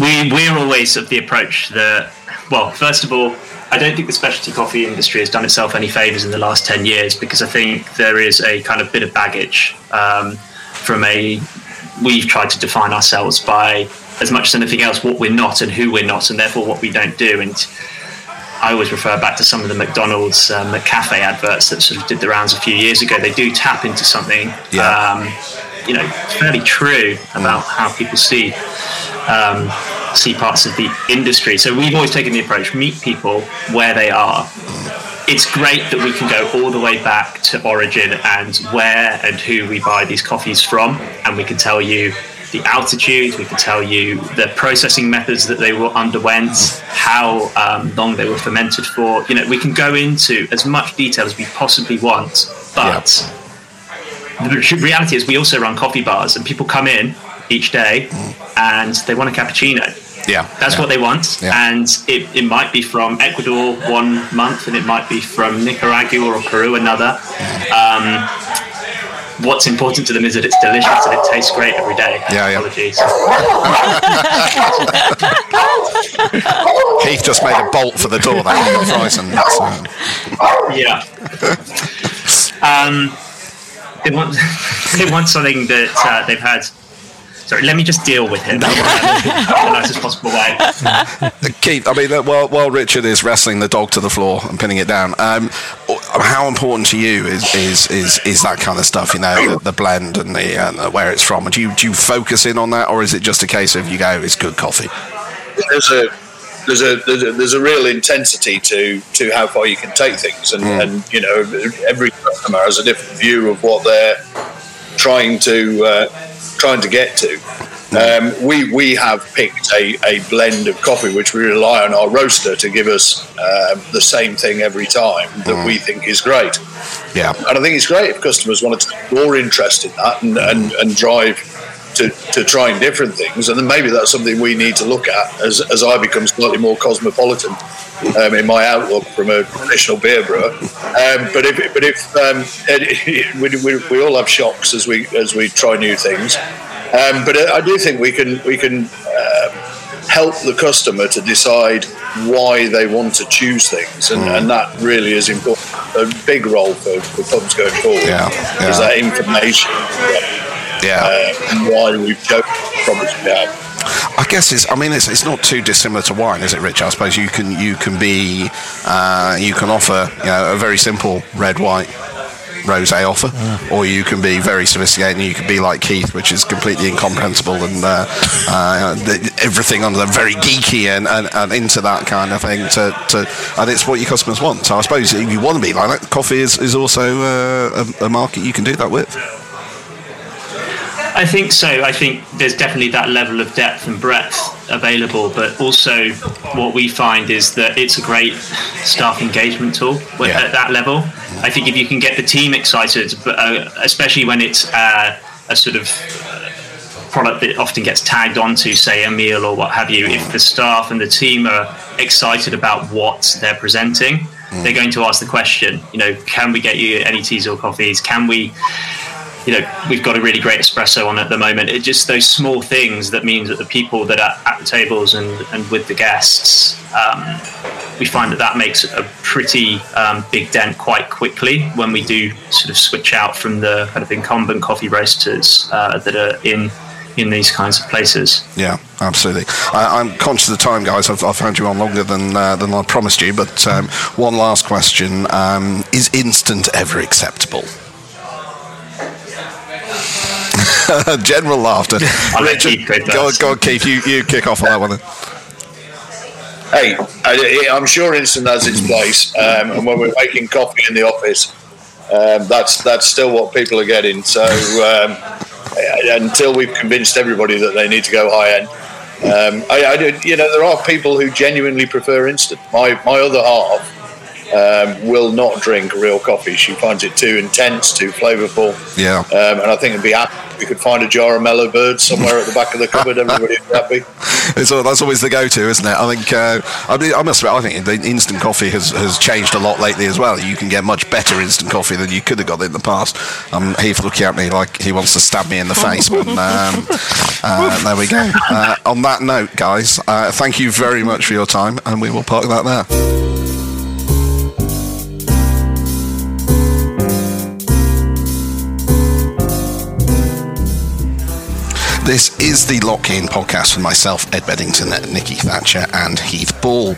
we we're always of the approach that well, first of all, I don't think the specialty coffee industry has done itself any favors in the last ten years because I think there is a kind of bit of baggage um, from a we've tried to define ourselves by as much as anything else what we're not and who we're not, and therefore what we don't do. And I always refer back to some of the McDonald's um, McCafe adverts that sort of did the rounds a few years ago. They do tap into something, yeah. um, you know, fairly true about mm. how people see um, see parts of the industry. So we've always taken the approach: meet people where they are. Mm it's great that we can go all the way back to origin and where and who we buy these coffees from, and we can tell you the altitude, we can tell you the processing methods that they were underwent, how um, long they were fermented for. You know, we can go into as much detail as we possibly want, but yeah. the reality is we also run coffee bars, and people come in each day and they want a cappuccino yeah, that's yeah. what they want, yeah. and it, it might be from Ecuador one month, and it might be from Nicaragua or Peru another. Um, what's important to them is that it's delicious and it tastes great every day. Yeah, yeah. Apologies. Keith just made a bolt for the door. That got frightened. Uh... Yeah. Um, they want they want something that uh, they've had Sorry, let me just deal with him in the nicest possible way. Keith, I mean, while, while Richard is wrestling the dog to the floor and pinning it down, um, how important to you is, is, is, is that kind of stuff, you know, the, the blend and the, uh, where it's from? Do you, do you focus in on that, or is it just a case of you go, it's good coffee? There's a there's a, there's a, there's a real intensity to to how far you can take things, and, mm. and you know every customer has a different view of what they're trying to uh, trying to get to. Um, we we have picked a, a blend of coffee which we rely on our roaster to give us um, the same thing every time that mm. we think is great. Yeah, and I think it's great if customers want to take more interest in that and, and, and drive to, to trying different things, and then maybe that's something we need to look at as, as I become slightly more cosmopolitan um, in my outlook from a traditional beer brewer. Um, but if but if um, we, we, we, all have shocks as we as we try new things, Um, but I, do think we can we can uh, help the customer to decide why they want to choose things, and, and that really is important. A big role for, for pubs going forward Yeah, yeah. is that information Yeah. Uh, and why we've chosen the products we have. I guess it's. I mean, it's, it's not too dissimilar to wine, is it, Rich? I suppose you can you can be uh, you can offer you know a very simple red white rosé offer, or you can be very sophisticated and you can be like Keith, which is completely incomprehensible and uh, uh, the, everything under the very geeky and, and, and into that kind of thing. To, to and it's what your customers want. So I suppose if you want to be like that, coffee is, is also uh, a, a market you can do that with. I think so. I think there's definitely that level of depth and breadth available, but also what we find is that it's a great staff engagement tool Yeah. at that level. I think if you can get the team excited, but uh, especially when it's uh, a sort of uh, product that often gets tagged onto, say, a meal or what have you, if the staff and the team are excited about what they're presenting, they're going to ask the question, you know, can we get you any teas or coffees? Can we you know, we've got a really great espresso on at the moment. It's just those small things that means that the people that are at the tables and, and with the guests, um, we find that that makes a pretty um, big dent quite quickly when we do sort of switch out from the kind of incumbent coffee roasters uh, that are in in these kinds of places. Yeah, absolutely. I, I'm conscious of the time, guys. I've, I've had you on longer than uh, than I promised you. But um, one last question: um, Is instant ever acceptable? General laughter. I'll Keith go go, go on, Keith. You, you kick off on that one. Then. Hey, I, I'm sure instant has its place, um, and when we're making coffee in the office, um, that's that's still what people are getting. So um, until we've convinced everybody that they need to go high end, um, I, I you know, there are people who genuinely prefer instant. My my other half um, will not drink real coffee. She finds it too intense, too flavourful. Yeah. Um, and I think it'd be happy we could find a jar of mellow birds somewhere at the back of the cupboard. Everybody happy. It's, that's always the go-to, isn't it? I think. Uh, I, mean, I must. admit, I think the instant coffee has, has changed a lot lately as well. You can get much better instant coffee than you could have got in the past. Um, Heath looking at me like he wants to stab me in the face, but um, uh, there we go. Uh, on that note, guys, uh, thank you very much for your time, and we will park that there. This is the Lock In podcast with myself, Ed Bedington, Nikki Thatcher, and Heath Ball.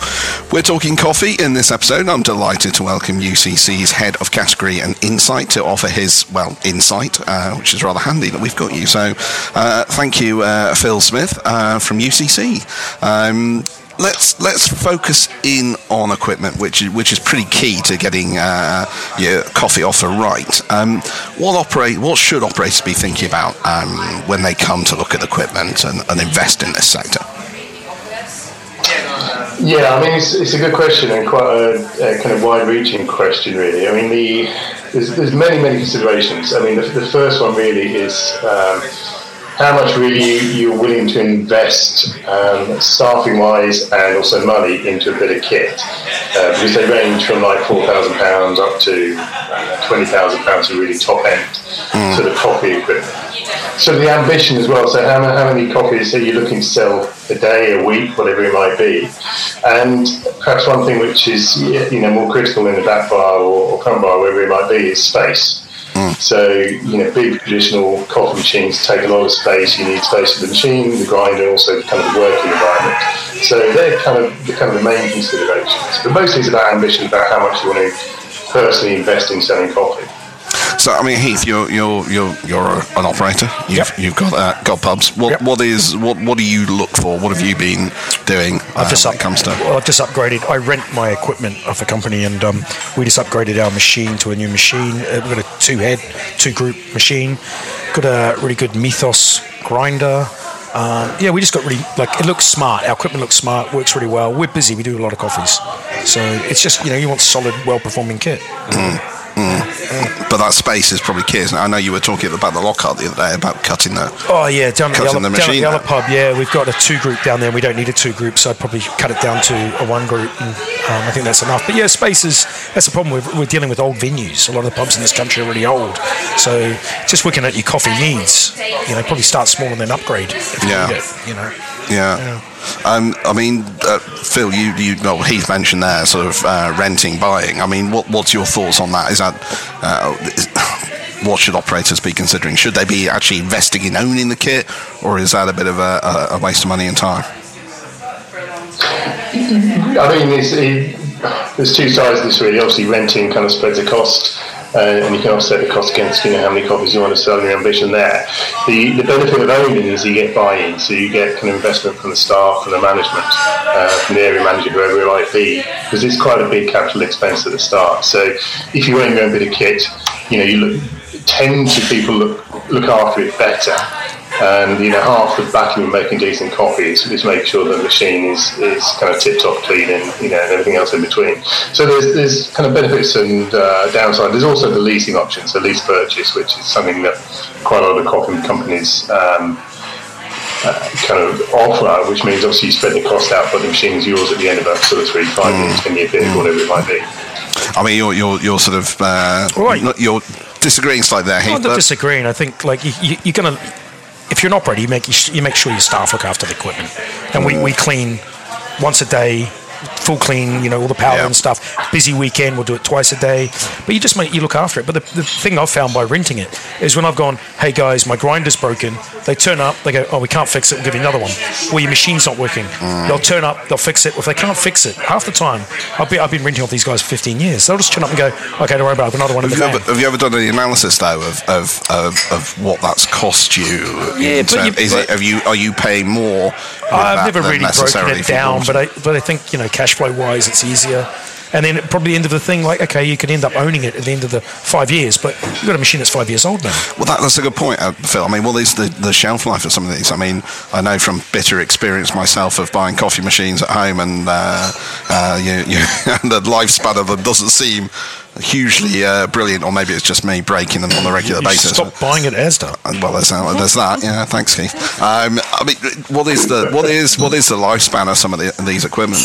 We're talking coffee in this episode. I'm delighted to welcome UCC's head of category and insight to offer his, well, insight, uh, which is rather handy that we've got you. So uh, thank you, uh, Phil Smith uh, from UCC. Um, let's let's focus in on equipment, which is which is pretty key to getting uh, your coffee offer right. Um, what operate what should operators be thinking about um, when they come to look at equipment and, and invest in this sector? Yeah, I mean, it's, it's a good question and quite a, a kind of wide-reaching question, really. I mean, the there's, there's many, many considerations. I mean, the, the first one really is um, how much really you, you're willing to invest um, staffing-wise and also money into a bit of kit, uh, because they range from like four thousand pounds up to uh, twenty thousand pounds to really top-end sort of coffee equipment. So the ambition as well. So how, how many copies are you looking to sell a day, a week, whatever it might be? And perhaps one thing which is you know more critical in the back bar or, or front bar, wherever it might be, is space. So you know, big traditional coffee machines take a lot of space. You need space for the machine, the grinder, also kind of the working environment. So they're kind of the kind of the main considerations. But mostly it's about ambition, about how much you want to personally invest in selling coffee. So, I mean, Heath, you're you're you're you're an operator. You've Yep. you've got uh, got pubs. What Yep. what is what what do you look for? What have you been doing uh, I've just when up, comes to? well, I've just upgraded. I rent my equipment off a company, and um, we just upgraded our machine to a new machine. Uh, we've got a two-head, two-group machine. Got a really good Mythos grinder. Um, yeah, we just got really like it looks smart. Our equipment looks smart, works really well. We're busy. We do a lot of coffees, so it's just you know you want solid, well-performing kit. But that space is probably key. I know you were talking about the Lockhart the other day about cutting the. Oh yeah, down at the, other, the down at the other pub. Yeah, we've got a two group down there. We don't need a two group, so I'd probably cut it down to a one group, and um, I think that's enough. But yeah, space is That's the problem. We're, we're dealing with old venues. A lot of the pubs in this country are really old. So just looking at your coffee needs, you know, probably start small and then upgrade. Yeah. You, it, you know. Yeah. Um, I mean, uh, Phil, you, you well, Heath mentioned there sort of uh, renting, buying. I mean, what, what's your thoughts on that? Is that uh, is, what should operators be considering? Should they be actually investing in owning the kit, or is that a bit of a, a, waste of money and time? I mean, it, there's two sides to this really. Obviously, renting kind of spreads the cost, uh, and you can offset the cost against you know how many copies you want to sell and your ambition there. The the benefit of owning is you get buy-in, so you get kind of investment from the staff, from the management, uh, from the area manager, whoever it might be, because it's quite a big capital expense at the start. So if you own your own bit of kit, you know you look, tend to people look look after it better. And you know, half the battle of making decent coffee is, is making sure the machine is, is kind of tip top clean and you know and everything else in between. So there's there's kind of benefits and uh, downside. There's also the leasing option, so lease purchase, which is something that quite a lot of coffee companies um, uh, kind of offer, which means obviously you spread the cost out, but the machine is yours at the end of a sort of three, five years, ten year period, whatever it might be. I mean, you're you're, you're sort of uh, Right. not- you're disagreeing slightly there, I'm Heath. not but- disagreeing. I think like you, you, you're gonna, if you're an operator, you make you make sure your staff look after the equipment, and we, we clean once a day, full clean. You know all the power Yeah. and stuff. Busy weekend, we'll do it twice a day. But you just make you look after it. But the, the thing I've found by renting it is when I've gone, hey guys, my grinder's broken. They turn up, they go, oh we can't fix it. We'll give you another one. Well your machine's not working. Mm. They'll turn up, they'll fix it. If they can't fix it, half the time I've been I've been renting off these guys for 15 years. They'll just turn up and go, okay, don't worry about it. I've got another one in Have the you, ever, have you ever done any analysis though of, of, of, of what that's cost you? Yeah, but term- you- is it, have you are you paying more? I've never really broken it down, but I but I think you know cash flow wise it's easier. And then probably the end of the thing, like okay, you could end up owning it at the end of the five years, but you've got a machine that's five years old now. Well, that, that's a good point, uh, Phil. I mean, what is the, the shelf life of some of these? I mean, I know from bitter experience myself of buying coffee machines at home, and uh, uh, you, you, the lifespan of them doesn't seem hugely uh, brilliant, or maybe it's just me breaking them on a regular You basis. stop buying it Asda. And, Well, there's that. There's that. Yeah, thanks, Keith. Um, I mean, what is the what is what is the lifespan of some of the, these equipment?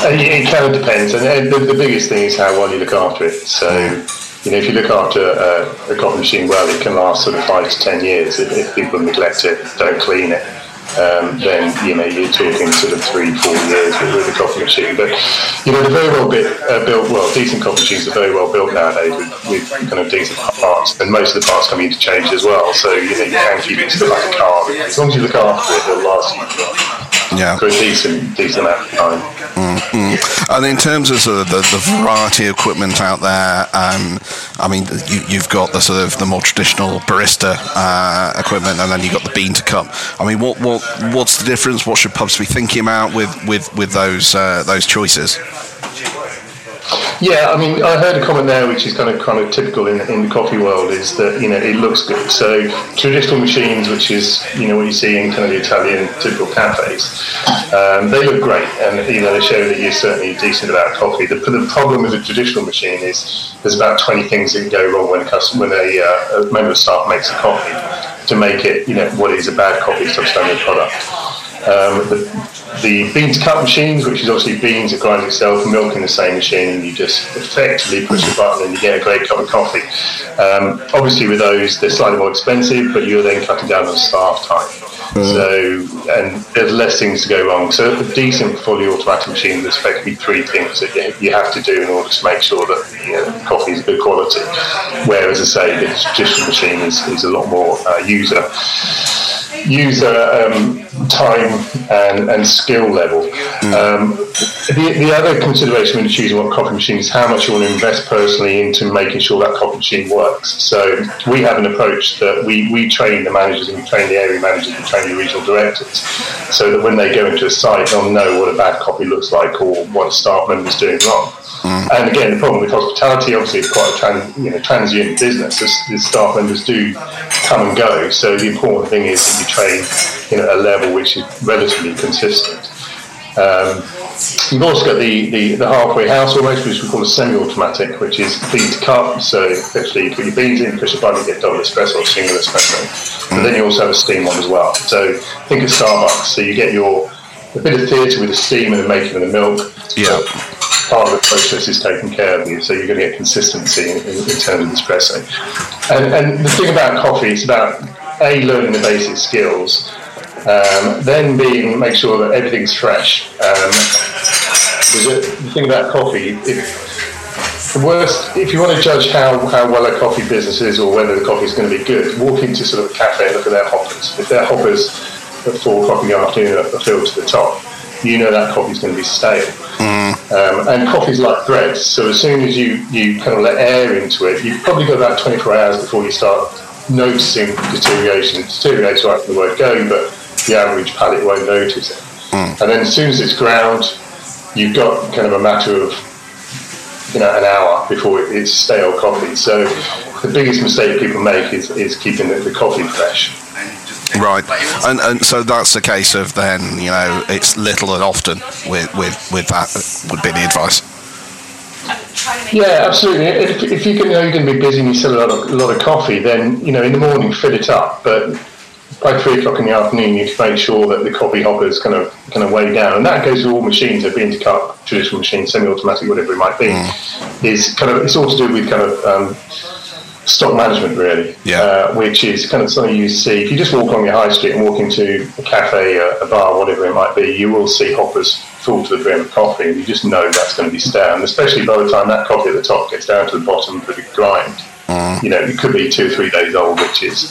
It kind of depends, and the, the biggest thing is how well you look after it. So, you know, if you look after a, a coffee machine well, it can last sort of five to ten years. If, if people neglect it, don't clean it, um, then you know you're talking sort of three, four years with, a coffee machine. But you know, they're very well bit, uh, built. Well, decent coffee machines are very well built nowadays with, with kind of decent parts, and most of the parts can be interchanged as well. So you know, you can keep it of like a car. As long as you look after it, it'll last you Yeah. for a decent, decent amount of time. Mm. And in terms of sort of the, the variety of equipment out there, um, I mean, you, you've got the sort of the more traditional barista uh, equipment, and then you've got the bean to cup. I mean, what, what what's the difference? What should pubs be thinking about with with, with those uh, those choices? Yeah, I mean, I heard a comment there, which is kind of kind of typical in, in the coffee world, is that you know it looks good. So traditional machines, which is you know what you see in kind of the Italian typical cafes, um, they look great, and you know they show that you're certainly decent about coffee. The, the problem with a traditional machine is there's about 20 things that go wrong when a customer, when a, uh, a member of staff makes a coffee to make it you know what is a bad coffee substandard product. Um, the, the bean to cup machines, which is obviously beans that grind itself, milk in the same machine, and you just effectively push a button and you get a great cup of coffee. Um, obviously, with those, they're slightly more expensive, but you're then cutting down on staff time. So, and there's less things to go wrong. So, a decent fully automatic machine, there's effectively three things that you, have to do in order to make sure that you know, the coffee is good quality. Whereas, as I say, the traditional machine is, is a lot more uh, user user um, time and, and skill level. Um, the, the other consideration when choosing what coffee machine is how much you want to invest personally into making sure that coffee machine works. So we have an approach that we, we train the managers and we train the area managers and train the regional directors so that when they go into a site they'll know what a bad coffee looks like or what a staff member is doing wrong. And again, the problem with hospitality, obviously, it's quite a trans, you know, transient business. The, the staff members do come and go. So the important thing is that you train you know, at a level which is relatively consistent. Um, you've also got the, the, the halfway house almost, which we call a semi-automatic, which is bean to cup. So actually, you put your beans in, push a button, you get double espresso or single espresso. But then you also have a steam one as well. So think of Starbucks. So you get your a bit of theatre with the steam and the making of the milk. Yeah. Part of the process is taken care of you, so you're going to get consistency in, in, terms of espresso. And, and the thing about coffee, it's about a learning the basic skills, um, then being make sure that everything's fresh. Um, the, thing about coffee, if, the worst, if you want to judge how, how well a coffee business is or whether the coffee is going to be good, walk into sort of a cafe and look at their hoppers. If their hoppers at four o'clock in the afternoon are filled to the top, you know that coffee's going to be stale. Um, and coffee's like bread, so as soon as you, you kind of let air into it, you've probably got about 24 hours before you start noticing deterioration. Deteriorate's right from the word go, but the average palate won't notice it. And then as soon as it's ground, you've got kind of a matter of you know an hour before it's stale coffee. So the biggest mistake people make is, is keeping the, the coffee fresh. Right, and and so that's the case of then you know it's little and often with with with that would be the advice. Yeah, absolutely. If, if you can know you're going to be busy and you sell a lot of, a lot of coffee, then you know in the morning fill it up. But by three o'clock in the afternoon, you need to make sure that the coffee hopper's kind of kind of way down, and that goes to all machines. A bean to cup, traditional machine, semi-automatic, whatever it might be, is kind of it's all to do with kind of um, stock management, really. Yeah. Uh, which is kind of something you see if you just walk along your high street and walk into a cafe, a, a bar, whatever it might be, you will see hoppers full to the brim of coffee, and you just know that's going to be stale. And especially by the time that coffee at the top gets down to the bottom for the grind, Mm. you know, it could be two or three days old, which is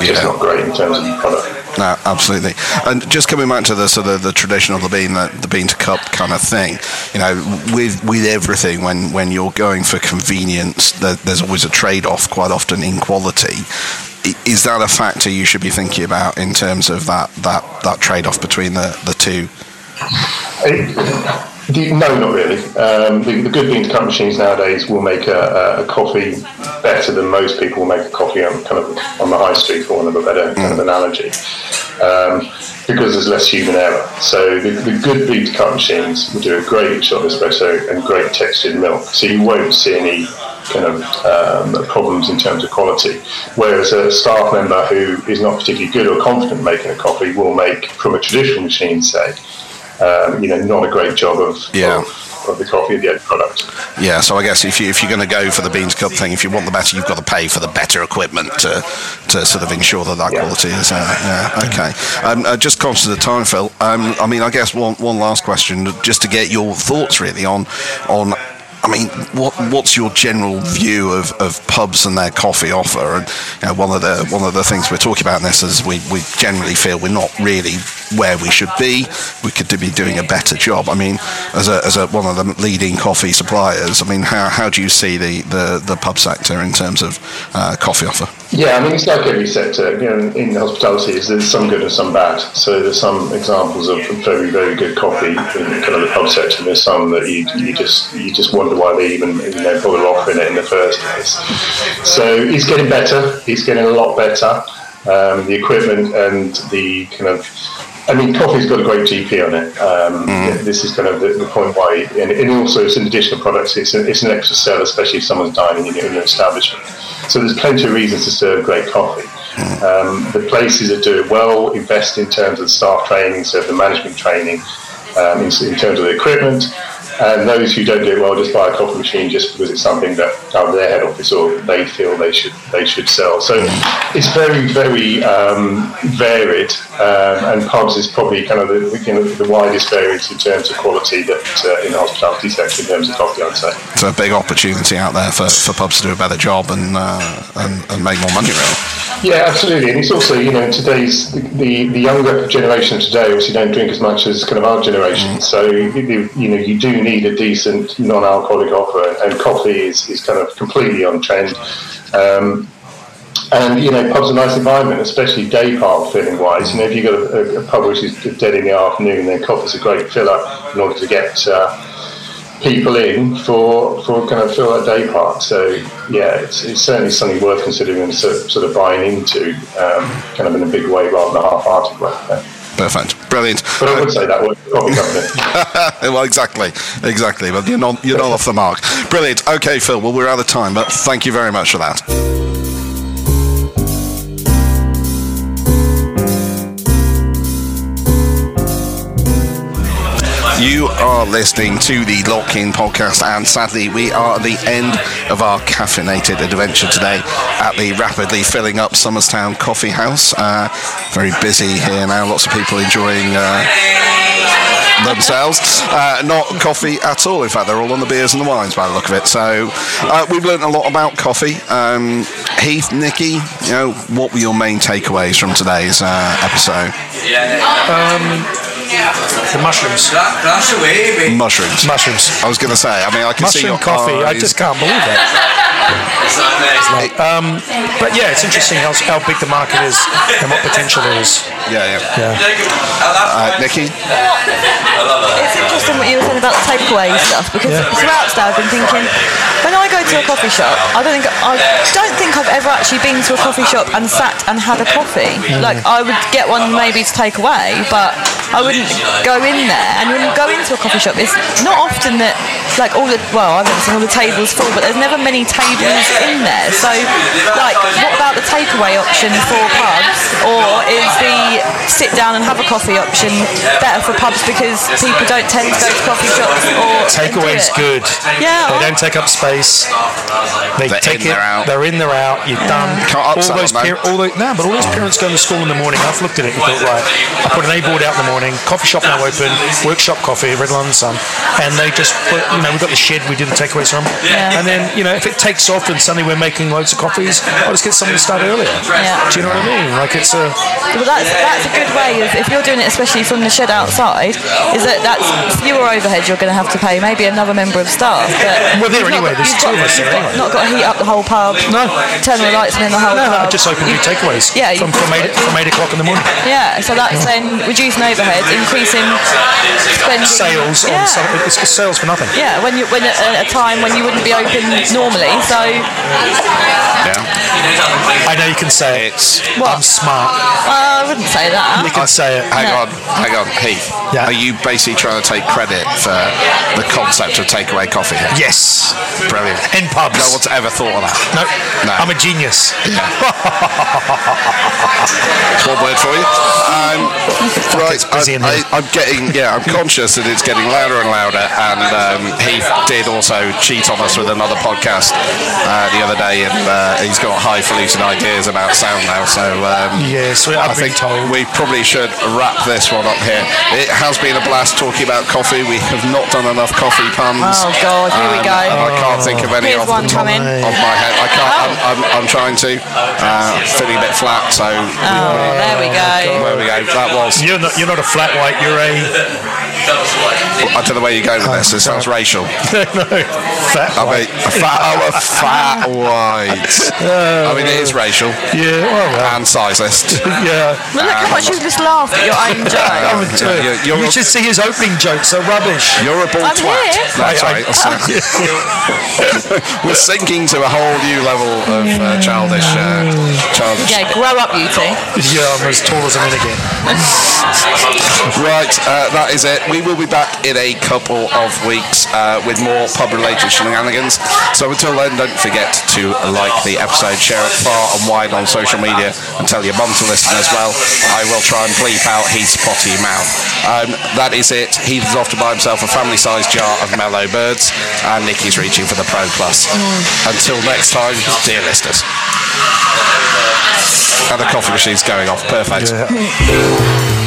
just not great in terms of product. No, absolutely. And just coming back to the sort of the traditional the bean the, the bean to cup kind of thing, you know, with with everything when when you're going for convenience, there, there's always a trade off. Quite often in quality. Is that a factor you should be thinking about in terms of that that that trade off between the the two? It- no, not really. Um, the, the good bean to cup machines nowadays will make a, a, a coffee better than most people will make a coffee on kind of on the high street, for want of a better kind of analogy, um, because there's less human error. So the, the good bean to cup machines will do a great shot of espresso and great textured milk. So you won't see any kind of um, problems in terms of quality. Whereas a staff member who is not particularly good or confident making a coffee will make from a traditional machine, say, um, you know, not a great job of, Yeah. of, of the coffee, the end product. Yeah, so I guess if you if you're going to go for the beans cup thing, if you want the better, you've got to pay for the better equipment to to sort of ensure that that Yeah. quality is. Uh, yeah, okay. Um, uh, just conscious of the time, Phil. Um, I mean, I guess one one last question, just to get your thoughts really on on. I mean, what what's your general view of, of pubs and their coffee offer? And you know, one of the one of the things we're talking about in this is we, we generally feel we're not really where we should be. We could be doing a better job. I mean, as a, as a one of the leading coffee suppliers, I mean, how, how do you see the, the, the pub sector in terms of uh, coffee offer? Yeah, I mean, it's like every sector. You know, in hospitality, there's some good and some bad. So there's some examples of very, very good coffee in kind of the pub sector. And there's some that you, you just you just wonder why they even you know bother offering it in the first place. So it's getting better. It's getting a lot better. Um, the equipment and the kind of I mean, coffee's got a great GP on it. Um, This is kind of the, the point why, and, and also it's an additional product. It's, a, it's an extra sell, especially if someone's dining in your, in your establishment. So there's plenty of reasons to serve great coffee. Um, the places that do it well invest in terms of staff training, so the management training, um, in, in terms of the equipment. And those who don't do it well just buy a coffee machine just because it's something that out of their head office or they feel they should they should sell. So it's very very um, varied, um, and pubs is probably kind of the, you know, the widest variance in terms of quality that uh, in the hospitality sector in terms of coffee, I'd say. So a big opportunity out there for, for pubs to do a better job and, uh, and, and make more money, really. Yeah, absolutely, and it's also you know today's the the younger generation today obviously don't drink as much as kind of our generation. So you, you you know you do need a decent non-alcoholic offer, and coffee is, is kind of completely on trend. Um, and you know, pubs are a nice environment, especially day part filling wise. You know, if you've got a, a, pub which is dead in the afternoon, then coffee's a great filler in order to get uh, people in for for kind of fill that day part. So yeah, it's, it's certainly something worth considering and sort of, sort of buying into, um, kind of in a big way rather than a half-hearted way. Yeah. Perfect. Brilliant. But I would say that word, coffee company. well, exactly, exactly. But you're not you're not off the mark. Brilliant. Okay, Phil. Well, we're out of time, but thank you very much for that. You are listening to the Lock In podcast, and sadly, we are at the end of our caffeinated adventure today at the rapidly filling up Somers Town Coffee House. Uh, very busy here now, lots of people enjoying. Uh, themselves. Uh, not coffee at all. In fact, they're all on the beers and the wines by the look of it. So uh, we've learned a lot about coffee. Um, Heath, Nikki, you know, what were your main takeaways from today's uh, episode? The mushrooms. Mushrooms. Mushrooms. I was going to say. I mean, I can see Mushroom your coffee. I eyes. just can't believe that. Um, but yeah, it's interesting how, how big the market is and what potential there is. Yeah, yeah. Yeah. Uh, Nikki. It's interesting what you were saying about the takeaway stuff because Yeah. throughout today I've been thinking when I go to a coffee shop, I don't think I don't think I've ever actually been to a coffee shop and sat and had a coffee. Like I would get one maybe to take away, but I wouldn't go in there. And when you go into a coffee shop, it's not often that like all the well, I've never seen all the tables full, but there's never many tables in there. So like, what about the takeaway option for pubs, or is the sit down and have a coffee option better for pubs because people don't tend to go to coffee shops or Takeaway's do it? good. Yeah. They don't take up space. They They're take in, it. they're out. They're in. They're out. You're done. Can't all those them, par- all the, no, but all those parents going to school in the morning. I've looked at it and thought, right, I put an A board out in the morning. Coffee shop now open. Workshop coffee, Red Lion & Sun, and they just put. You know, we've got the shed. We do the takeaways from. Yeah. And then you know, if it takes off and suddenly we're making loads of coffees, I'll just get someone to start earlier. Yeah. Do you know what I mean? Like it's a. Well, that's that's a good way of if you're doing it, especially from the shed outside, is that that's fewer overhead you're going to have to pay. Maybe another member of staff. But Well, there anyway, got- there's two got- of us there anyway. Not got to heat up the whole pub. No. Turn the lights on in the whole No, pub. no, just open new takeaways. Yeah, From, from eight from eight o'clock in the morning. Yeah, so that's then reducing overhead, increasing spending yeah. Sales on some, it's, it's sales for nothing. Yeah, when you when at a time when you wouldn't be open normally. So Yeah. I know you can say it. It's. What? I'm smart. uh, I wouldn't say that. You can say it. Hang No. on, hang on, Heath. Yeah. Are you basically trying to take credit for the concept of takeaway coffee? Yes. Brilliant. In pubs. No one's ever thought of that. No, No. I'm a genius. It's one word for you. Um, right, it's busy in I, here. I, I'm getting, yeah, I'm conscious that it's getting louder and louder. And um, Heath did also cheat on us with another podcast uh, the other day, and uh, he's got highfalutin ideas about sound now. So um, Yes, we- I I've been think told. we probably should wrap this one up here. It has been a blast talking about coffee. We have not done enough coffee puns. Oh, God, here we Um, go. I can't think of any Here's off one the top coming. of my head. I can't. I'm, I'm, I'm trying to. Uh, feeling a bit flat, so Oh, there we go. there we go. That was. You're not. You're not a flat white. You're a I don't know where you're going with this. It sounds racial. no fat I white. mean, a fat, oh, a fat white. I mean, it is racial Yeah. Well, well. and sizist. yeah. Well, look how much you just laughed at your own joke. I would do it. You're- you're- you should see his opening jokes. They're rubbish. You're a bald I'm twat. here. That's I- right. We're sinking to a whole new level of uh, childish, uh, childish. Yeah, grow up, you two. yeah, I'm as tall as a minute again. Right, uh, that is it. We will be back in a couple of weeks uh, with more pub-related shenanigans. So until then, don't forget to like the episode, share it far and wide on social media, and tell your mum to listen as well. I will try and bleep out Heath's potty mouth. Um, that is it. Heath is off to buy himself a family-sized jar of Mellow Birds, and Nikki's reaching for the Pro Plus. Until next time, dear listeners. And the coffee machine's going off. Perfect. Yeah.